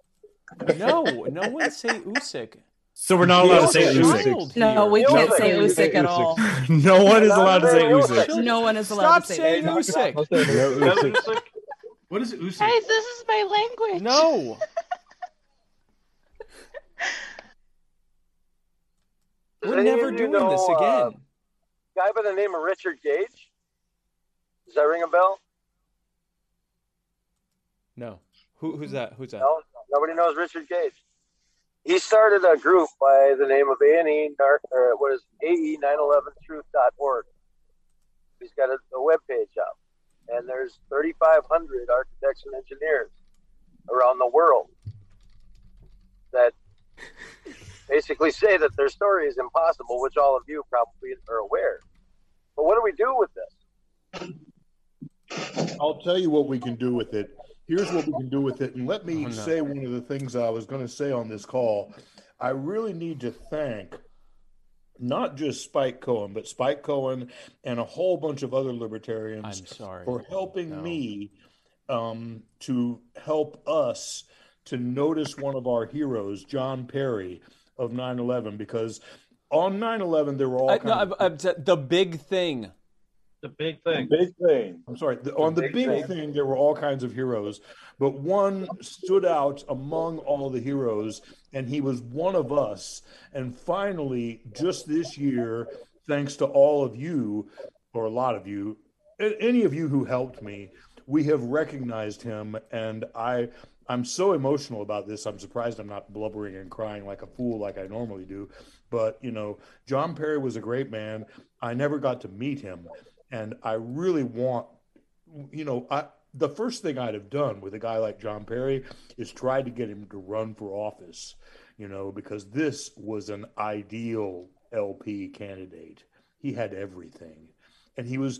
No, no one say Usyk. So we're not allowed to say Children Usyk. No, we can't don't say say Usyk at all. No one is allowed to say saying Usyk. Usyk. No one is allowed Stop to say saying. Usyk. No, No, Usyk. Usyk. What is Usyk? Guys, this is my language. No. We're never doing know, this uh, again. guy by the name of Richard Gage? Does that ring a bell? No. Who, who's that? Who's that? No, nobody knows Richard Gage. He started a group by the name of A&E, or what is E AE911truth.org. He's got a, a web page up, and there's 3,500 architects and engineers around the world that basically say that their story is impossible, which all of you probably are aware. But what do we do with this? I'll tell you what we can do with it. Here's what we can do with it. And let me Oh, no. say one of the things I was going to say on this call. I really need to thank not just Spike Cohen, but Spike Cohen and a whole bunch of other libertarians I'm sorry. for helping No. me um, to help us to notice one of our heroes, John Perry of 9 11, because on 9 11, there were all I, kinds no, of I'm, I'm, t- the big thing. The big thing. Big thing. I'm sorry. The, on the big big thing. thing. there were all kinds of heroes, but one stood out among all the heroes, and he was one of us. And finally, just this year, thanks to all of you, or a lot of you, any of you who helped me, we have recognized him, and I. I'm so emotional about this. I'm surprised I'm not blubbering and crying like a fool like I normally do. But, you know, John Perry was a great man. I never got to meet him. And I really want, you know, I, the first thing I'd have done with a guy like John Perry is try to get him to run for office, you know, because this was an ideal LP candidate. He had everything. And he was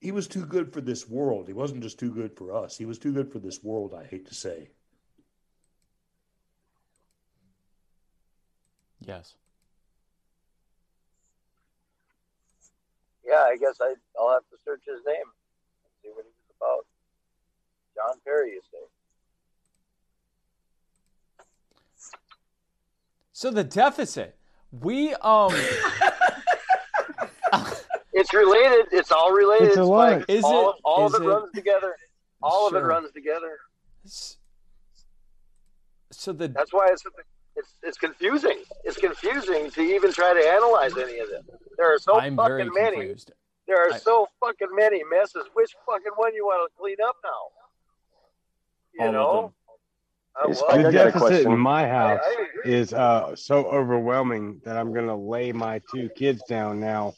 he was too good for this world. He wasn't just too good for us. He was too good for this world, I hate to say. Yes. Yeah, I guess I, I'll have to search his name and see what he was about. John Perry, you say? So the deficit. We um It's related. It's all related. It's a lot. Spike. Is all, it- all is of it, it- runs together. All of it runs together. so the That's why it's it's it's confusing. It's confusing to even try to analyze any of it. There are so I'm fucking many. confused. There are I- so fucking many messes. Which fucking one you want to clean up now? You All of know. them. Uh, well, the I got a deficit in my house I agree. is uh, so overwhelming that I'm going to lay my two kids down now,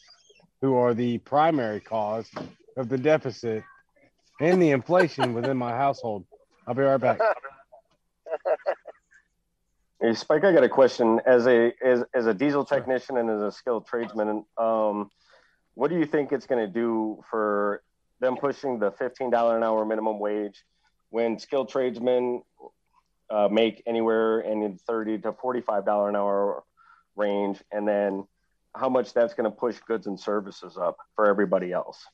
who are the primary cause of the deficit and the inflation within my household. I'll be right back. Hey, Spike, I got a question. As a as, as a diesel technician and as a skilled tradesman, um, what do you think it's going to do for them pushing the fifteen dollar an hour minimum wage when skilled tradesmen uh, make anywhere in the thirty to forty five dollar an hour range, and then how much that's going to push goods and services up for everybody else?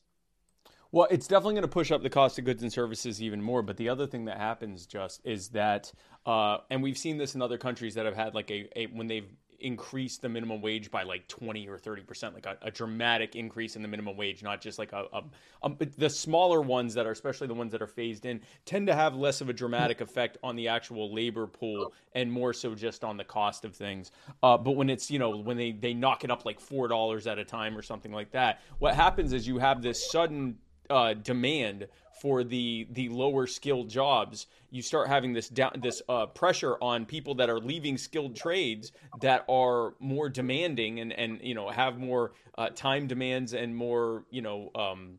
Well, it's definitely going to push up the cost of goods and services even more. But the other thing that happens just is that, uh, and we've seen this in other countries that have had like a, a when they've increased the minimum wage by like 20 or 30 percent, like a, a dramatic increase in the minimum wage, not just like a, a, a the smaller ones that are, especially the ones that are phased in, tend to have less of a dramatic effect on the actual labor pool and more so just on the cost of things. Uh, but when it's you know when they they knock it up like four dollars at a time or something like that, what happens is you have this sudden uh, demand for the the lower skilled jobs, you start having this down this uh, pressure on people that are leaving skilled trades that are more demanding and and you know have more uh, time demands and more you know. Um,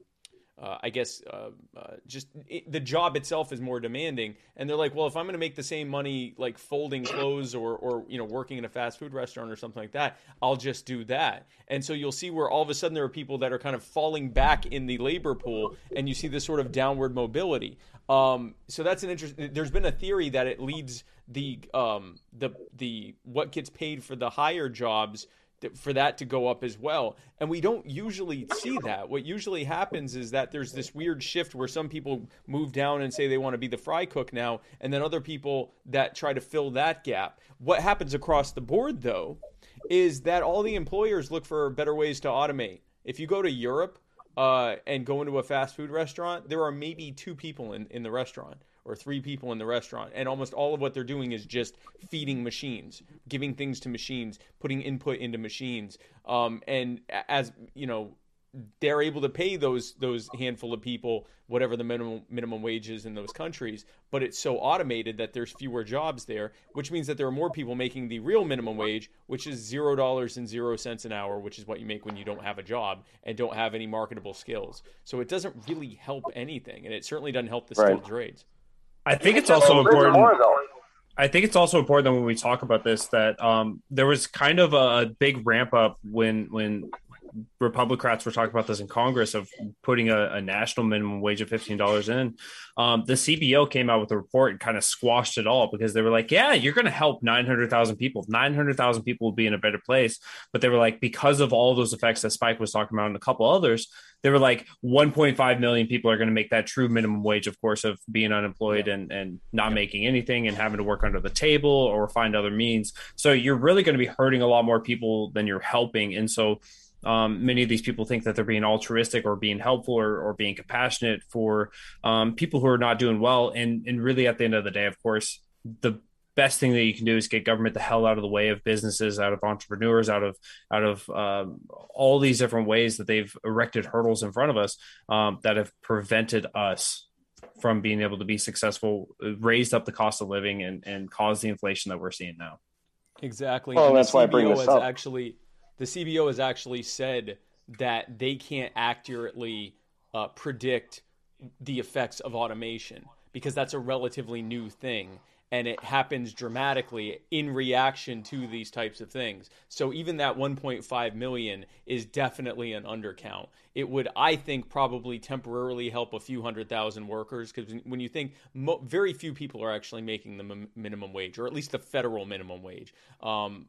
uh, I guess uh, uh, just it, the job itself is more demanding, and they're like, well, if I'm going to make the same money like folding clothes or or you know working in a fast food restaurant or something like that, I'll just do that. And so you'll see where all of a sudden there are people that are kind of falling back in the labor pool, and you see this sort of downward mobility. Um, so that's an interesting. There's been a theory that it leads the um, the the what gets paid for the higher jobs for that to go up as well. And we don't usually see that. What usually happens is that there's this weird shift where some people move down and say they want to be the fry cook now, and then other people that try to fill that gap. What happens across the board, though, is that all the employers look for better ways to automate. If you go to Europe uh, and go into a fast food restaurant, there are maybe two people in, in the restaurant or three people in the restaurant. And almost all of what they're doing is just feeding machines, giving things to machines, putting input into machines. Um, and as, you know, they're able to pay those those handful of people whatever the minimum minimum wage is in those countries, but it's so automated that there's fewer jobs there, which means that there are more people making the real minimum wage, which is zero dollars and zero cents an hour, which is what you make when you don't have a job and don't have any marketable skills. So it doesn't really help anything, and it certainly doesn't help the Right. skilled trades. I think it's also important. I think it's also important that when we talk about this that um, there was kind of a, big ramp up when when Republicrats were talking about this in Congress of putting a, a national minimum wage of fifteen dollars in. Um, the CBO came out with a report and kind of squashed it all because they were like, "Yeah, you're going to help nine hundred thousand people. Nine hundred thousand people will be in a better place." But they were like, because of all those effects that Spike was talking about and a couple others, they were like, one point five million people are going to make that true minimum wage, of course, of being unemployed and and not making anything and having to work under the table or find other means. So you're really going to be hurting a lot more people than you're helping, and so um, many of these people think that they're being altruistic or being helpful or, or being compassionate for um, people who are not doing well. And, and really, at the end of the day, of course, the best thing that you can do is get government the hell out of the way of businesses, out of entrepreneurs, out of out of um, all these different ways that they've erected hurdles in front of us um, that have prevented us from being able to be successful, raised up the cost of living, and and caused the inflation that we're seeing now. Exactly. Well, And the that's why I bring CBO this has up. actually the CBO has actually said that they can't accurately uh, predict the effects of automation because that's a relatively new thing and it happens dramatically in reaction to these types of things. So even that 1.5 million is definitely an undercount. It would, I think, probably temporarily help a few hundred thousand workers because when you think mo- very few people are actually making the m- minimum wage, or at least the federal minimum wage. Um,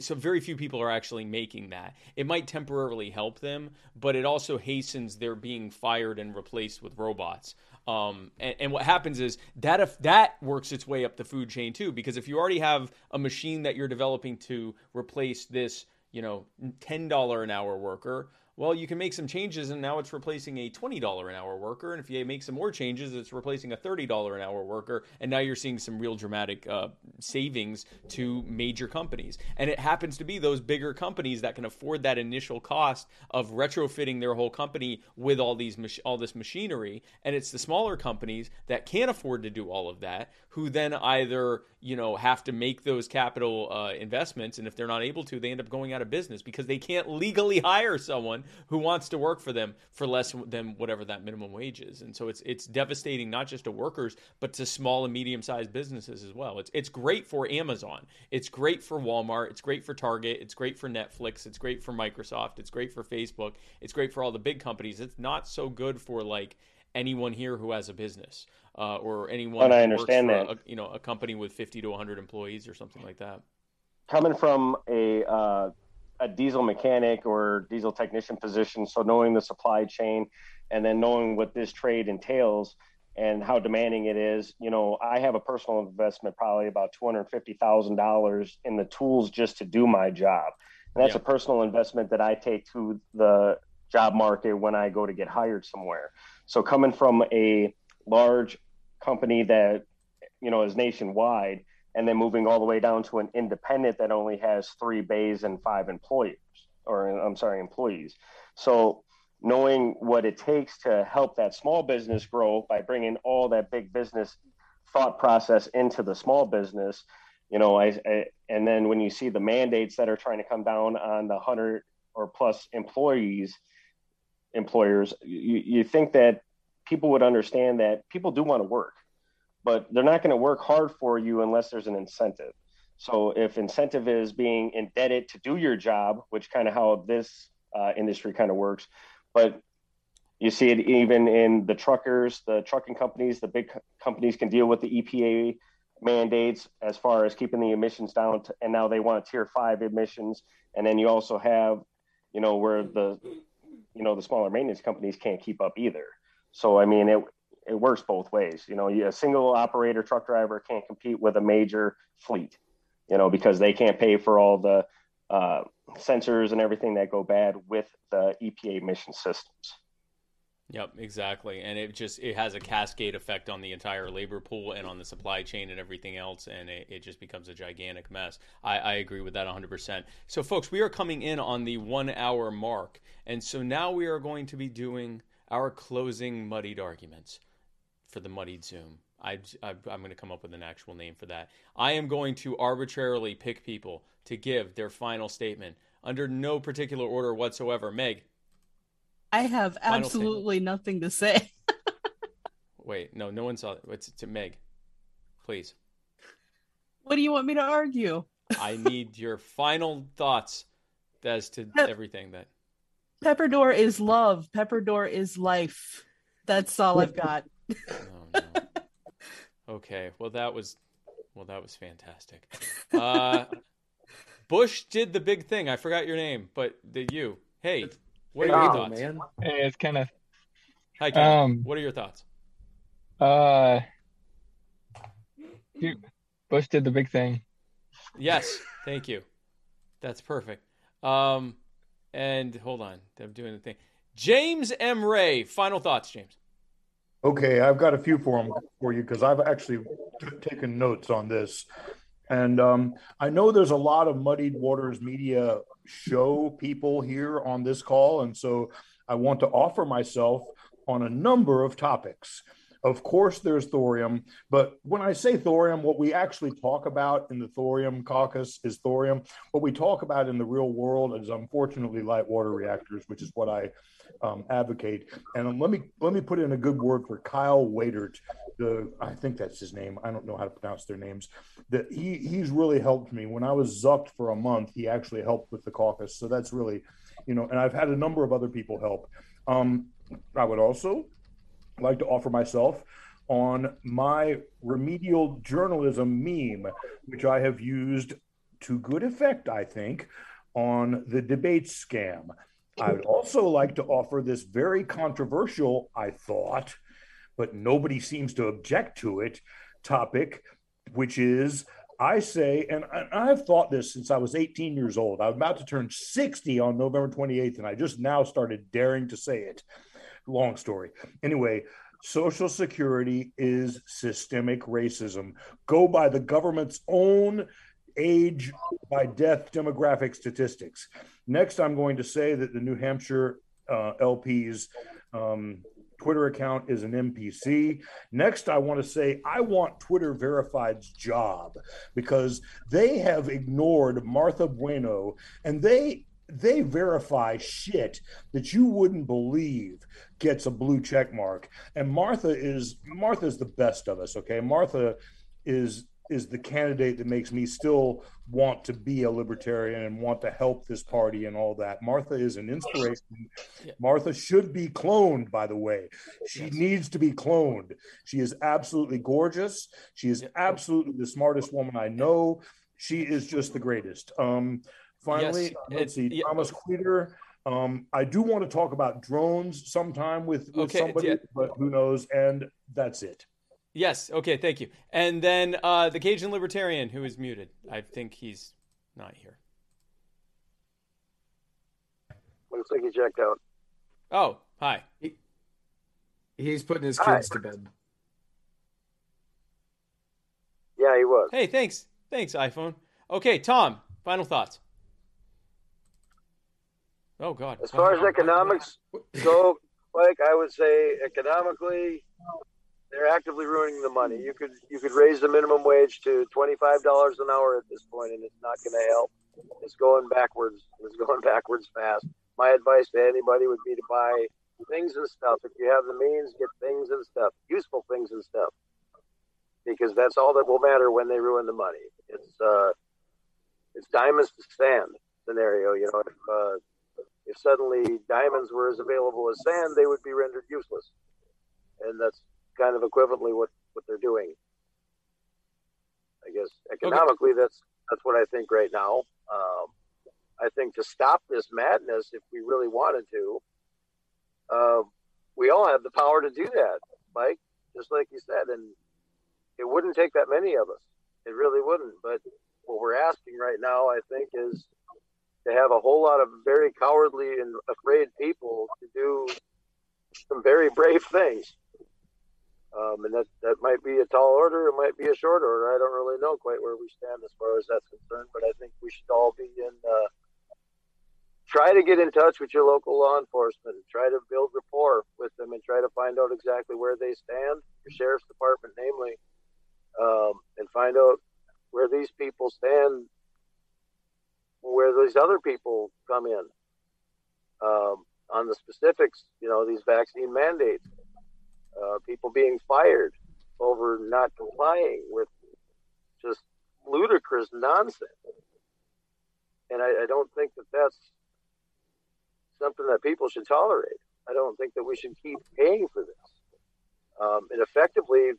so very few people are actually making that. It might temporarily help them, but it also hastens their being fired and replaced with robots. Um, and, and what happens is that if that works its way up the food chain too, because if you already have a machine that you're developing to replace this, you know, ten dollar an hour worker, well, you can make some changes, and now it's replacing a twenty dollar an hour worker. And if you make some more changes, it's replacing a thirty dollar an hour worker. And now you're seeing some real dramatic uh, savings to major companies. And it happens to be those bigger companies that can afford that initial cost of retrofitting their whole company with all these mach- all this machinery. And it's the smaller companies that can't afford to do all of that, who then either you know have to make those capital uh, investments, and if they're not able to, they end up going out of business because they can't legally hire someone who wants to work for them for less than whatever that minimum wage is. And so it's it's devastating not just to workers but to small and medium sized businesses as well. It's it's great for Amazon. It's great for Walmart. It's great for Target. It's great for Netflix. It's great for Microsoft. It's great for Facebook. It's great for all the big companies. It's not so good for like anyone here who has a business uh, or anyone And I who understand that. A, you know a company with 50 to 100 employees or something like that. coming from a uh, a diesel mechanic or diesel technician position, so knowing the supply chain and then knowing what this trade entails and how demanding it is, you know, I have a personal investment probably about two hundred fifty thousand dollars in the tools just to do my job, and that's Yeah. a personal investment that I take to the job market when I go to get hired somewhere. So coming from a large company that you know is nationwide and then moving all the way down to an independent that only has three bays and five employees or i'm sorry employees. So knowing what it takes to help that small business grow by bringing all that big business thought process into the small business you know I, I and then when you see the mandates that are trying to come down on the 100 or plus employees employers you, you think that people would understand that people do want to work but they're not going to work hard for you unless there's an incentive. So if incentive is being indebted to do your job, which kind of how this uh, industry kind of works, but you see it even in the truckers, the trucking companies, the big co- companies can deal with the EPA mandates as far as keeping the emissions down, to, and now they want tier five emissions, and then you also have, you know, where the, you know, the smaller maintenance companies can't keep up either. So I mean, it it works both ways. You know, a single operator truck driver can't compete with a major fleet, you know, because they can't pay for all the uh, sensors and everything that go bad with the EPA emission systems. Yep, exactly. And it just it has a cascade effect on the entire labor pool and on the supply chain and everything else, and it, it just becomes a gigantic mess. I, I agree with that 100%. So, folks, we are coming in on the one hour mark, and so now we are going to be doing our closing muddied arguments for the muddied Zoom. I, I, I'm going to come up with an actual name for that. I am going to arbitrarily pick people to give their final statement under no particular order whatsoever. Meg, I have absolutely nothing to say. Wait, no, no one saw it. It's to Meg. Please. What do you want me to argue? I need your final thoughts as to Pep- everything that Pepperdor is love. Pepperdor is life. That's all I've got. Okay, well that was well that was fantastic. Uh Bush did the big thing. I forgot your name, but did you? Hey, what are your thoughts? Hey, it's kind of Hi, Ken. Um, what are your thoughts? uh, dude, Bush did the big thing. Yes, thank you. That's perfect. Um and hold on, I'm doing the thing. James M. Ray, final thoughts, James. Okay, I've got a few for them for you because I've actually t- taking notes on this. And um, I know there's a lot of Muddied Waters Media show people here on this call. And so I want to offer myself on a number of topics. Of course, there's thorium, but when I say thorium, what we actually talk about in the thorium caucus is thorium. What we talk about in the real world is unfortunately light water reactors, which is what I um, advocate. And let me let me put in a good word for Kyle Waitert. The I think that's his name. I don't know how to pronounce their names. That he he's really helped me when I was zucked for a month. He actually helped with the caucus. So that's really, you know. And I've had a number of other people help. Um, I would also like to offer myself on my remedial journalism meme, which I have used to good effect, I think, on the debate scam. I would also like to offer this very controversial, I thought, but nobody seems to object to it, topic, which is I say, and I've thought this since I was 18 years old. I'm about to turn 60 on November 28th, and I just now started daring to say it. Long story. Anyway, Social Security is systemic racism. Go by the government's own age by death demographic statistics. Next, I'm going to say that the New Hampshire uh, LP's um, Twitter account is an NPC. Next, I want to say I want Twitter Verified's job because they have ignored Martha Bueno and they they verify shit that you wouldn't believe gets a blue check mark. And Martha is Martha's the best of us, okay? Martha is is the candidate that makes me still want to be a libertarian and want to help this party and all that. Martha is an inspiration. Martha should be cloned, by the way. She needs to be cloned. She is absolutely gorgeous. She is absolutely the smartest woman I know. She is just the greatest. Um, finally, Yes, let's it- see, Thomas Queter. Um, I do want to talk about drones sometime with, with Okay, somebody, yeah. but who knows? And that's it. Yes. Okay. Thank you. And then uh, the Cajun Libertarian, who is muted. I think he's not here. Looks like he checked out. Oh, hi. He's putting his Hi. kids to bed. Yeah, he was. Hey, thanks. Thanks, iPhone. Okay, Tom. Final thoughts. Oh God. As far as economics go, like I would say, economically, they're actively ruining the money. You could you could raise the minimum wage to twenty five dollars an hour at this point, and it's not going to help. It's going backwards. It's going backwards fast. My advice to anybody would be to buy things and stuff. If you have the means, get things and stuff, useful things and stuff, because that's all that will matter when they ruin the money. It's uh, it's diamonds to sand scenario. You know, if uh, if suddenly diamonds were as available as sand, they would be rendered useless. And that's kind of equivalently what, what they're doing. I guess economically, that's that's what I think right now. Um, I think to stop this madness, if we really wanted to, uh, we all have the power to do that, Mike. Just like you said, and it wouldn't take that many of us. It really wouldn't. But what we're asking right now, I think, is to have a whole lot of very cowardly and afraid people to do some very brave things. Um, and that, that might be a tall order, it might be a short order. I don't really know quite where we stand as far as that's concerned, but I think we should all be in. Uh, try to get in touch with your local law enforcement, try to build rapport with them, and try to find out exactly where they stand, your sheriff's department, namely, um, and find out where these people stand where these other people come in um, on the specifics, you know, these vaccine mandates, uh, people being fired over not complying with just ludicrous nonsense. And I, I don't think that that's something that people should tolerate. I don't think that we should keep paying for this. Um, and effectively,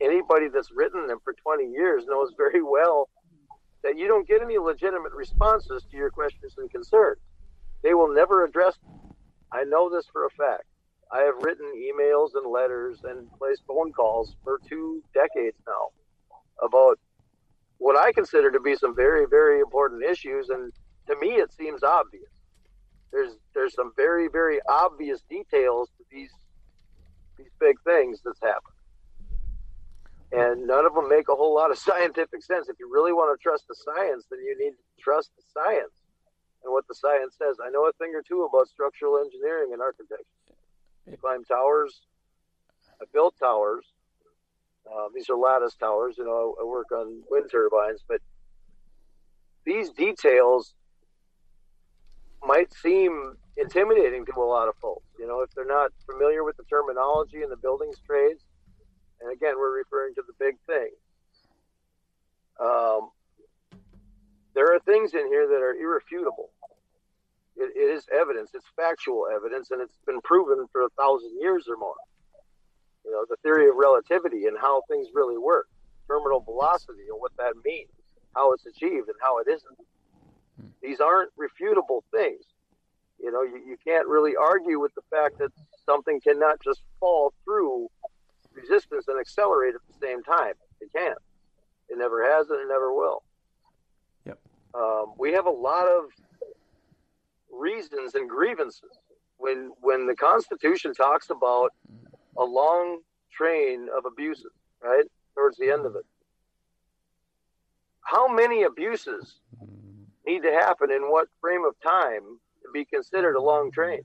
anybody that's written them for 20 years knows very well that you don't get any legitimate responses to your questions and concerns. They will never address them. I know this for a fact. I have written emails and letters and placed phone calls for two decades now about what I consider to be some very, very important issues. And to me, it seems obvious. There's there's some very, very obvious details to these these big things that's happened. And none of them make a whole lot of scientific sense. If you really want to trust the science, then you need to trust the science and what the science says. I know a thing or two about structural engineering and architecture. I climb towers. I built towers. Um, these are lattice towers. You know, I work on wind turbines, but these details might seem intimidating to a lot of folks. You know, if they're not familiar with the terminology and the buildings trades, and again, we're referring to the big thing. Um, there are things in here that are irrefutable. It, it is evidence, it's factual evidence, and it's been proven for a thousand years or more. You know, the theory of relativity and how things really work, terminal velocity and what that means, how it's achieved and how it isn't. These aren't refutable things. You know, you, you can't really argue with the fact that something cannot just fall through resistance and accelerate at the same time. It can't. It never has and it never will. Yep. Um, we have a lot of reasons and grievances when when the Constitution talks about a long train of abuses, right towards the end of it. How many abuses need to happen in what frame of time to be considered a long train?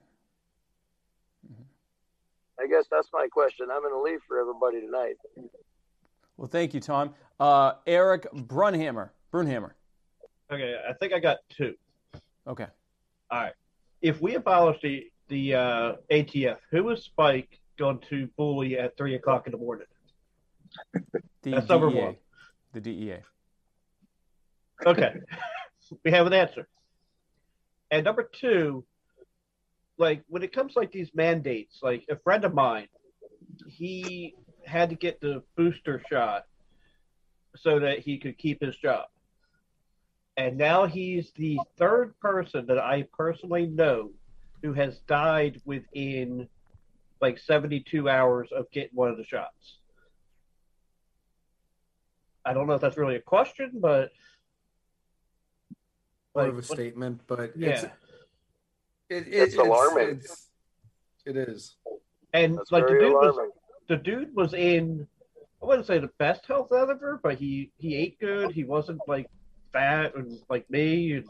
I guess that's my question. I'm going to leave for everybody tonight. Well, thank you, Tom. Uh, Eric Brunhammer. Brunhammer. Okay, I think I got two. Okay. All right. If we abolish the the uh, ATF, who is Spike going to bully at three o'clock in the morning? The That's number DEA. one. The DEA. Okay, we have an answer. And number two, like when it comes like these mandates, like a friend of mine, he had to get the booster shot so that he could keep his job. And now he's the third person that I personally know who has died within like 72 hours of getting one of the shots. I don't know if that's really a question, but More like, of a what- statement, but yeah. It's, it, it, It's alarming. It's, it is. And That's like the very dude was the dude was in I wouldn't say the best health ever, but he he ate good. He wasn't like fat and like me, and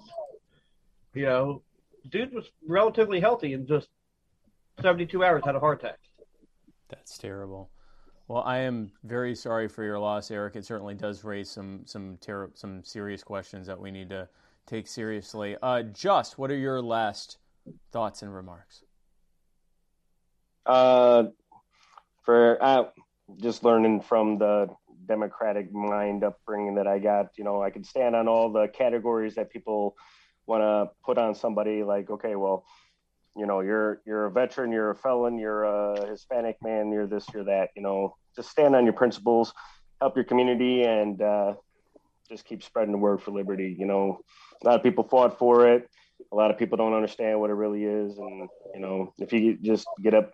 you know, dude was relatively healthy and just seventy two hours had a heart attack. That's terrible. Well, I am very sorry for your loss, Eric. It certainly does raise some some ter- some serious questions that we need to take seriously. Uh, Just, what are your last thoughts and remarks? Uh, for uh, just learning from the democratic mind upbringing that I got, you know, I could stand on all the categories that people want to put on somebody. Like, okay, well, you know, you're you're a veteran, you're a felon, you're a Hispanic man, you're this, you're that. You know, just stand on your principles, help your community, and uh, just keep spreading the word for liberty. You know, a lot of people fought for it. A lot of people don't understand what it really is, and you know, if you just get up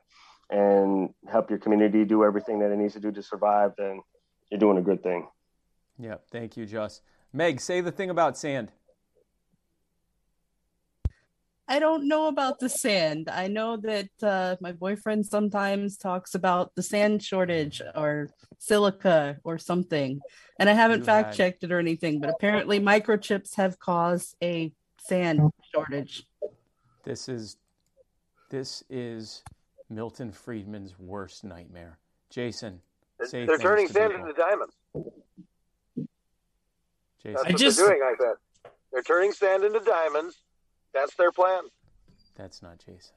and help your community do everything that it needs to do to survive, then you're doing a good thing. Yeah, thank you, Just. Meg, say the thing about sand. I don't know about the sand. I know that uh, my boyfriend sometimes talks about the sand shortage or silica or something. And I haven't You fact had- checked it or anything, but apparently microchips have caused a sand shortage. This is this is Milton Friedman's worst nightmare. Jason, say They're turning to sand people. into diamonds. Jason. That's I what just- they're doing, I bet. They're turning sand into diamonds. That's their plan. That's not Jason.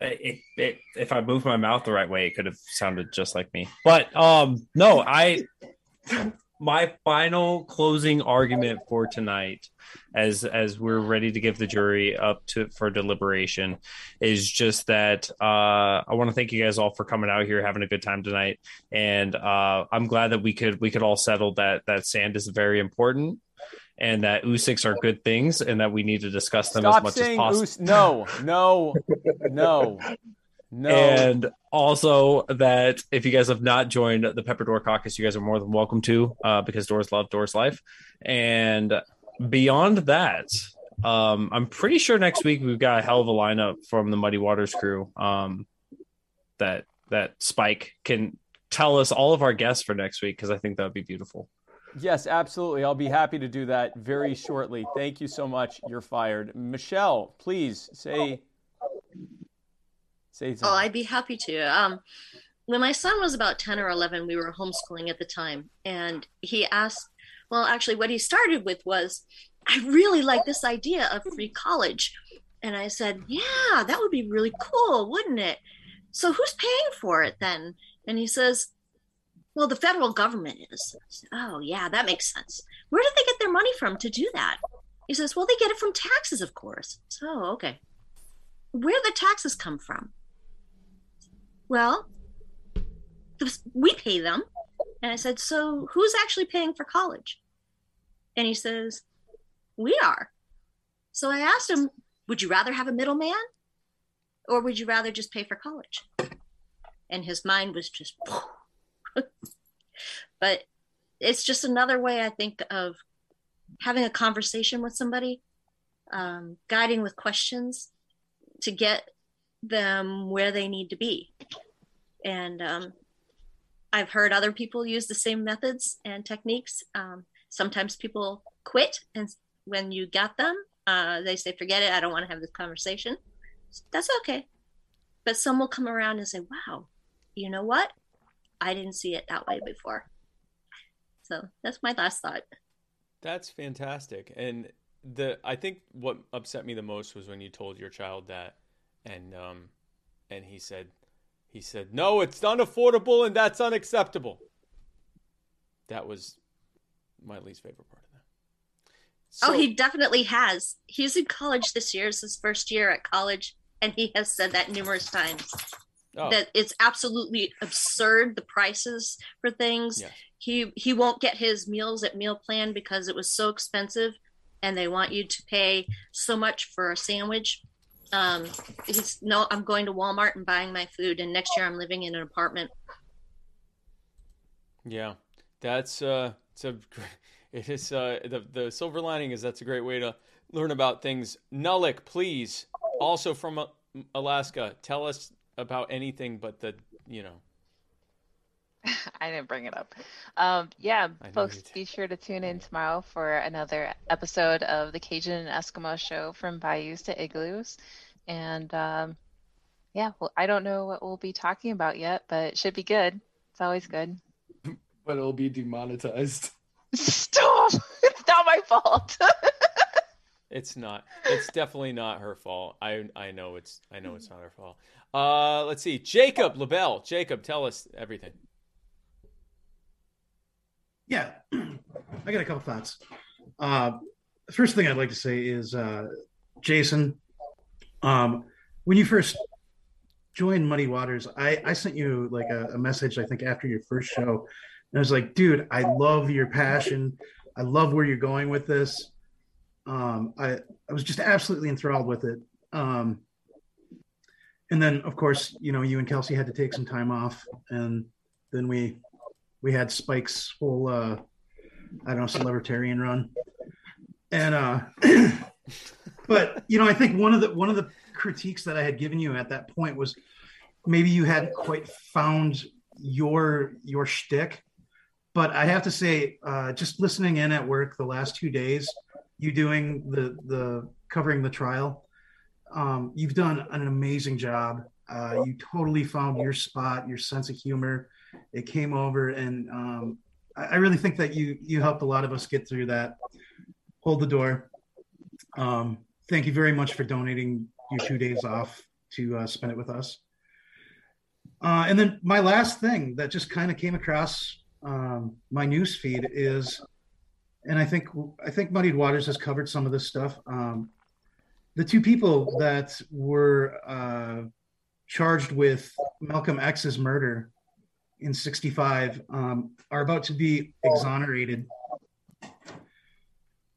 it, it, if I moved my mouth the right way, it could have sounded just like me. But um, no, I my final closing argument for tonight, as as we're ready to give the jury up to for deliberation, is just that uh, I want to thank you guys all for coming out here, having a good time tonight, and uh, I'm glad that we could we could all settle that that sand is very important. And that Usyks are good things, and that we need to discuss them as much as possible. Us- no, no, no, no. And also that if you guys have not joined the Pepper Door Caucus, you guys are more than welcome to, uh, because Doors Love, Doors Life. And beyond that, um, I'm pretty sure next week we've got a hell of a lineup from the Muddy Waters crew. Um, that that Spike can tell us all of our guests for next week because I think that would be beautiful. Yes, absolutely. I'll be happy to do that very shortly. Thank you so much. You're fired. Michelle, please say say Oh. I'd be happy to. Um, when my son was about 10 or 11, we were homeschooling at the time, and he asked, well, actually, what he started with was, I really like this idea of free college. And I said, yeah, that would be really cool, wouldn't it? So who's paying for it then? And he says, well, the federal government is. Said, oh, yeah, that makes sense. Where did they get their money from to do that? He says, well, they get it from taxes, of course. So, oh, okay. Where the taxes come from? Well, we pay them. And I said, so who's actually paying for college? And he says, we are. So I asked him, would you rather have a middleman or would you rather just pay for college? And his mind was just, but it's just another way I think of having a conversation with somebody, um, guiding with questions to get them where they need to be. And um, I've heard other people use the same methods and techniques. Um, sometimes people quit, and when you get them, uh, they say, "Forget it. I don't want to have this conversation." That's okay. But some will come around and say, "Wow, you know what? I didn't see it that way before." So that's my last thought. That's fantastic. And the I think what upset me the most was when you told your child that and um and he said he said, "No, it's unaffordable and that's unacceptable." That was my least favorite part of that. oh, he definitely has. He's in college this year. It's his first year at college, and he has said that numerous times. Oh. That it's absolutely absurd the prices for things. Yes. He he won't get his meals at meal plan because it was so expensive, and they want you to pay so much for a sandwich. Um, no, I'm going to Walmart and buying my food, and next year I'm living in an apartment. Yeah, that's uh, it's a it is uh, the the silver lining is that's a great way to learn about things. Nulik, please, also from uh, Alaska, tell us about anything but the you know. I didn't bring it up. Um, yeah, I folks, be sure to tune in tomorrow for another episode of the Cajun and Eskimo show from bayous to igloos. And um, yeah, well, I don't know what we'll be talking about yet, but it should be good. It's always good. But it'll be demonetized. Stop! It's not my fault. It's not. It's definitely not her fault. I I know it's I know it's not her fault. Uh, let's see. Jacob LaBelle. Jacob, tell us everything. Yeah, I got a couple thoughts. Uh, first thing I'd like to say is, uh, Jason, um, when you first joined Muddy Waters, I, I sent you like a, a message, I think, after your first show. And I was like, dude, I love your passion. I love where you're going with this. Um, I, I was just absolutely enthralled with it. Um, and then, of course, you know, you and Kelsey had to take some time off. And then we we had Spike's whole uh I don't know celeritarian run. And uh but you know, I think one of the one of the critiques that I had given you at that point was maybe you hadn't quite found your your shtick. But I have to say, uh, just listening in at work the last two days, you doing the the covering the trial, um, you've done an amazing job. Uh, you totally found your spot, your sense of humor. It came over, and um, I, I really think that you you helped a lot of us get through that. Hold the door. Um, thank you very much for donating your two days off to uh, spend it with us. Uh, and then my last thing that just kind of came across um, my news feed is, and I think I think Muddied Waters has covered some of this stuff. Um, the two people that were uh, charged with Malcolm X's murder in '65 um, are about to be exonerated.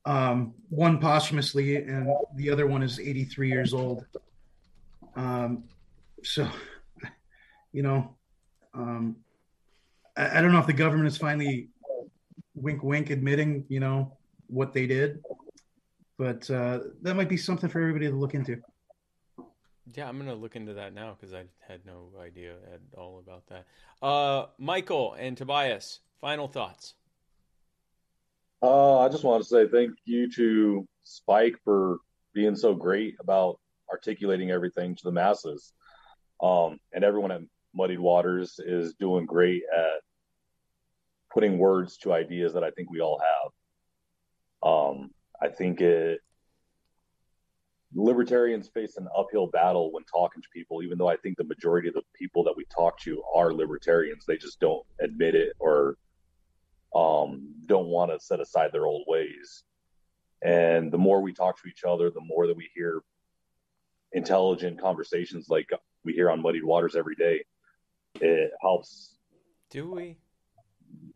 Um, one posthumously, and the other one is 83 years old. Um, so, you know, um, I, I don't know if the government is finally wink, wink, admitting, you know, what they did, but uh, that might be something for everybody to look into. Yeah, I'm gonna look into that now because I had no idea at all about that. Uh, Michael and Tobias, final thoughts. Uh, I just want to say thank you to Spike for being so great about articulating everything to the masses. Um, and everyone at Muddied Waters is doing great at putting words to ideas that I think we all have. Um, I think it libertarians face an uphill battle when talking to people, even though I think the majority of the people that we talk to are libertarians. They just don't admit it or um, don't want to set aside their old ways. And the more we talk to each other, the more that we hear intelligent conversations like we hear on Muddied Waters every day. It helps. Do we?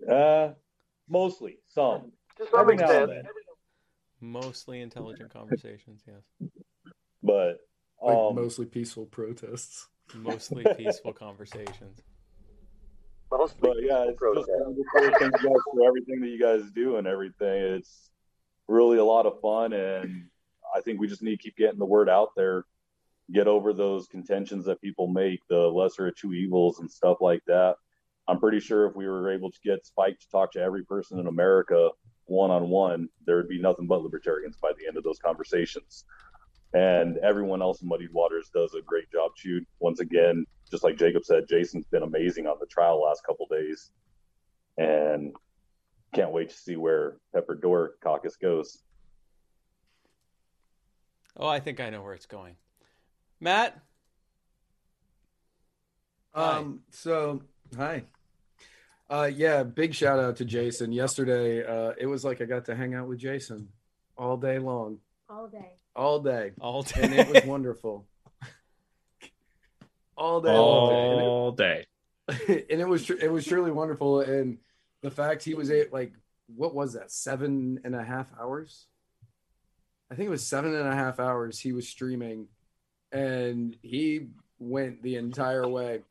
Uh, mostly, some. To some Every now and extent. Then. Mostly intelligent conversations, yes. But Like um, mostly peaceful protests. Mostly peaceful conversations. Mostly But yeah, it's just. Thank you guys for everything that you guys do and everything. It's really a lot of fun, and I think we just need to keep getting the word out there. Get over those contentions that people make, the lesser of two evils and stuff like that. I'm pretty sure if we were able to get Spike to talk to every person in America one on one, there would be nothing but libertarians by the end of those conversations. And everyone else in Muddied Waters does a great job too. Once again, just like Jacob said, Jason's been amazing on the trial last couple days, and can't wait to see where Pepper Door Caucus goes. Oh, I think I know where it's going. Matt, Um. So, hi. Uh. Yeah. Big shout out to Jason. Yesterday, uh, it was like I got to hang out with Jason all day long, All day. all day, all day, and it was wonderful. all day, All day. and it, and it was tr- it was truly wonderful. And the fact he was a like, what was that? Seven and a half hours. I think it was seven and a half hours he was streaming, and he went the entire way.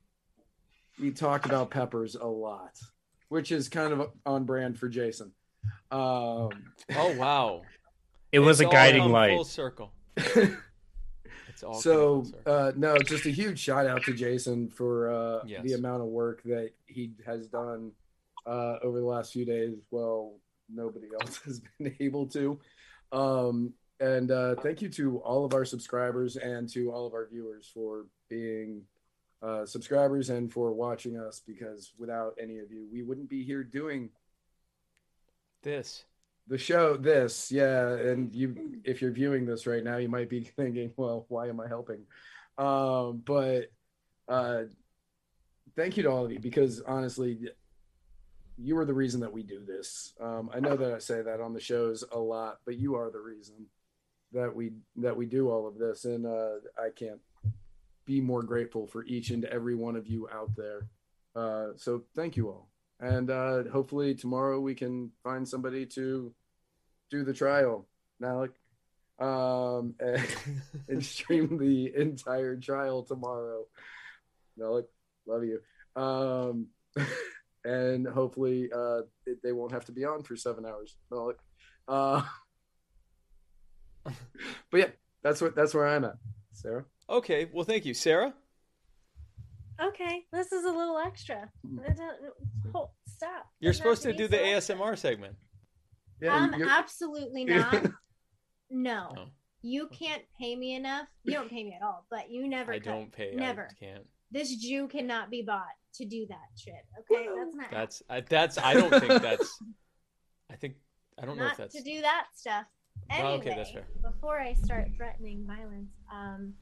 He talked about peppers a lot, which is kind of on brand for Jason. Um, oh wow, It was a guiding light. Full circle. it's all so come full circle. uh, no, just a huge shout out to Jason for uh, Yes. the amount of work that he has done uh, over the last few days. Well, nobody else has been able to. Um, and uh, thank you to all of our subscribers and to all of our viewers for being uh, subscribers and for watching us. Because without any of you, we wouldn't be here doing this. the show this yeah and you if you're viewing this right now you might be thinking well why am i helping um but uh thank you to all of you because honestly you are the reason that we do this um i know that i say that on the shows a lot but you are the reason that we that we do all of this and uh i can't be more grateful for each and every one of you out there. Uh so thank you all. And uh hopefully tomorrow we can find somebody to do the trial Malik, um and, and stream the entire trial tomorrow. Malik, love you. Um and hopefully uh it, they won't have to be on for seven hours Malik. uh but yeah that's what that's where i'm at sarah Okay, well, thank you, Sarah. Okay, this is a little extra. I don't- Hold, stop. You're Doesn't supposed to do the so ASMR segment. um, you're- absolutely not. no, Oh. you can't pay me enough. You don't pay me at all, but you never. I could. don't pay. Never. I can't. This Jew cannot be bought to do that shit. Okay, that's not. That's I, that's. I don't think that's. I think I don't know if that's. to do that stuff. Anyway, Well, okay, that's fair. before I start threatening violence, um,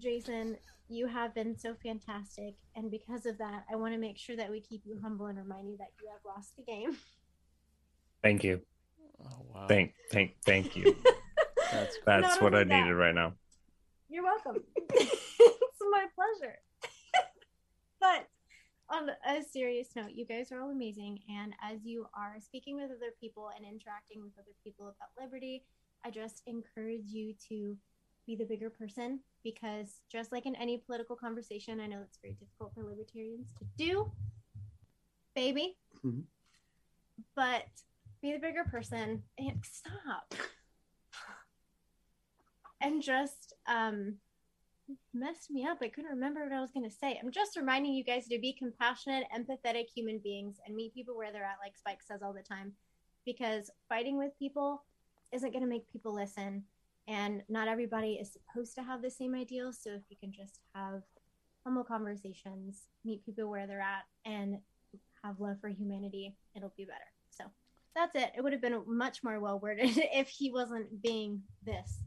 Jason, you have been so fantastic, and because of that, I want to make sure that we keep you humble and remind you that you have lost the game. Thank you. Oh wow. Thank thank thank you. That's That's what I that- needed right now. You're welcome. it's my pleasure. but on a serious note, you guys are all amazing. And as you are speaking with other people and interacting with other people about liberty, I just encourage you to be the bigger person because just like in any political conversation, I know it's very difficult for libertarians to do, baby, Mhm. but be the bigger person and stop and just um messed me up. I couldn't remember what I was going to say. I'm just reminding you guys to be compassionate, empathetic human beings and meet people where they're at, like Spike says all the time. Because fighting with people isn't going to make people listen. And not everybody is supposed to have the same ideals. So if you can just have humble conversations, meet people where they're at, and have love for humanity, it'll be better. So that's it. It would have been much more well worded if he wasn't being this.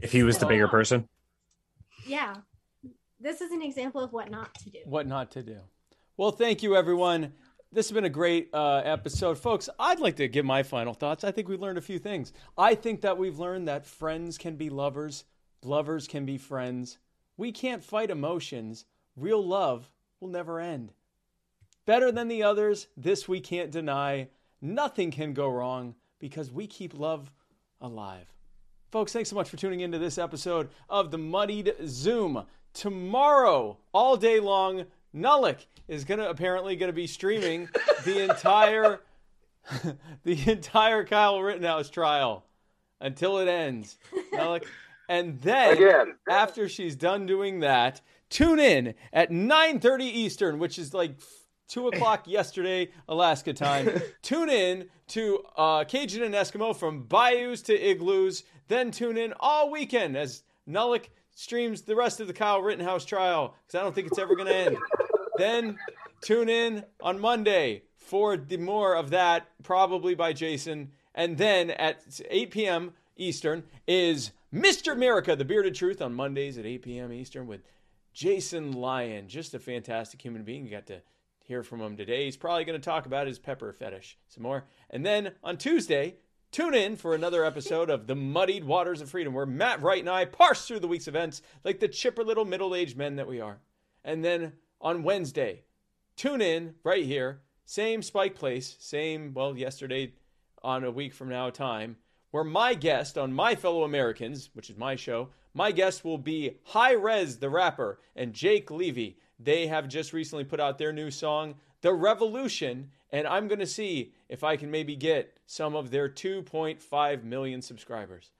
If he was the bigger person. Yeah. This is an example of what not to do. What not to do. Well, thank you, everyone. This has been a great uh, episode. Folks, I'd like to give my final thoughts. I think we've learned a few things. I think that we've learned that friends can be lovers, lovers can be friends. We can't fight emotions. Real love will never end. Better than the others, this we can't deny. Nothing can go wrong because we keep love alive. Folks, thanks so much for tuning into this episode of the Muddied Zoom. Tomorrow, all day long, Nullik is gonna apparently gonna be streaming the entire the entire Kyle Rittenhouse trial until it ends. Nullik. And then Again. after she's done doing that, tune in at 9:30 Eastern, which is like two o'clock yesterday Alaska time. tune in to uh, Cajun and Eskimo from bayous to igloos. Then tune in all weekend as Nullik streams the rest of the Kyle Rittenhouse trial because I don't think it's ever going to end. then tune in on Monday for the more of that, probably by Jason. And then at 8 p.m. Eastern is Mr. America, the Bearded Truth on Mondays at 8 p.m. Eastern with Jason Lyon. Just a fantastic human being. You got to hear from him today. He's probably going to talk about his pepper fetish some more. And then on Tuesday, tune in for another episode of The Muddied Waters of Freedom, where Matt Wright and I parse through the week's events like the chipper little middle aged men that we are. And then on Wednesday, tune in right here, same Spike Place, same, well, yesterday on a week from now time, where my guest on My Fellow Americans, which is my show, my guest will be Hi-Rez the rapper and Jake Levy. They have just recently put out their new song, The Revolution, and I'm going to see if I can maybe get some of their 2.5 million subscribers.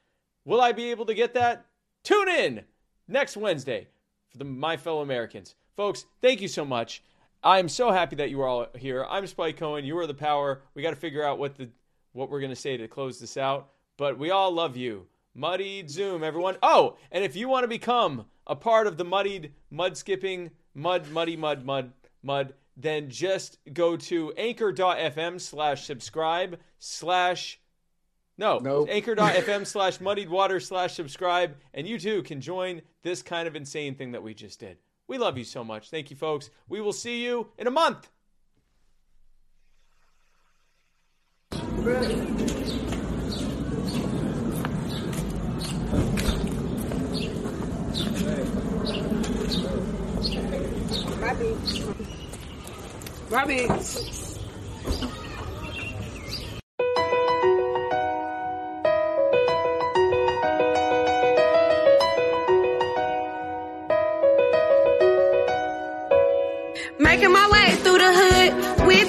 Will I be able to get that? Tune in next Wednesday for the My Fellow Americans. Folks, thank you so much. I'm so happy that you are all here. I'm Spike Cohen. You are the power. We got to figure out what the what we're going to say to close this out, but we all love you. Muddied Zoom, everyone. Oh, and if you want to become a part of the muddied mud skipping mud muddy mud mud mud then just go to anchor.fm slash subscribe slash no anchor.fm slash muddied water slash subscribe and you too can join this kind of insane thing that we just did we love you so much thank you folks we will see you in a month Robbie. Robbie.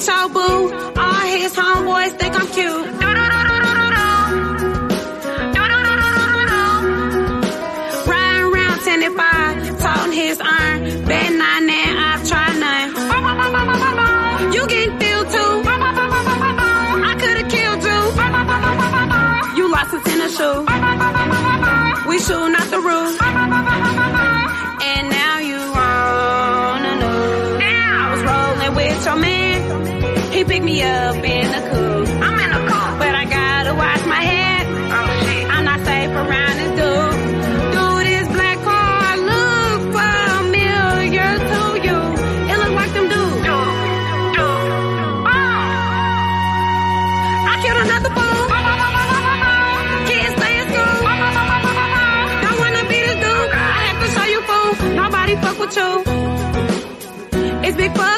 Your boo. All his homeboys think I'm cute. Riding around 10 toting his iron. Bet nine and I've tried none. You get filled too. I could've killed you. You lost us in a shoe. We shooting out the roof. Me up in the coupe. I'm in the coupe. But I gotta watch my head. Oh shit. I'm not safe around this dude. Dude, this black car look familiar to you. It look like them dudes. Ah! I killed another fool. Kids stay in school. Don't wanna be this dude. Oh, I have to show you fool. Nobody fuck with you. It's big fuck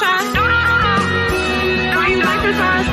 exercise? No, no, no, no. No, you exercise?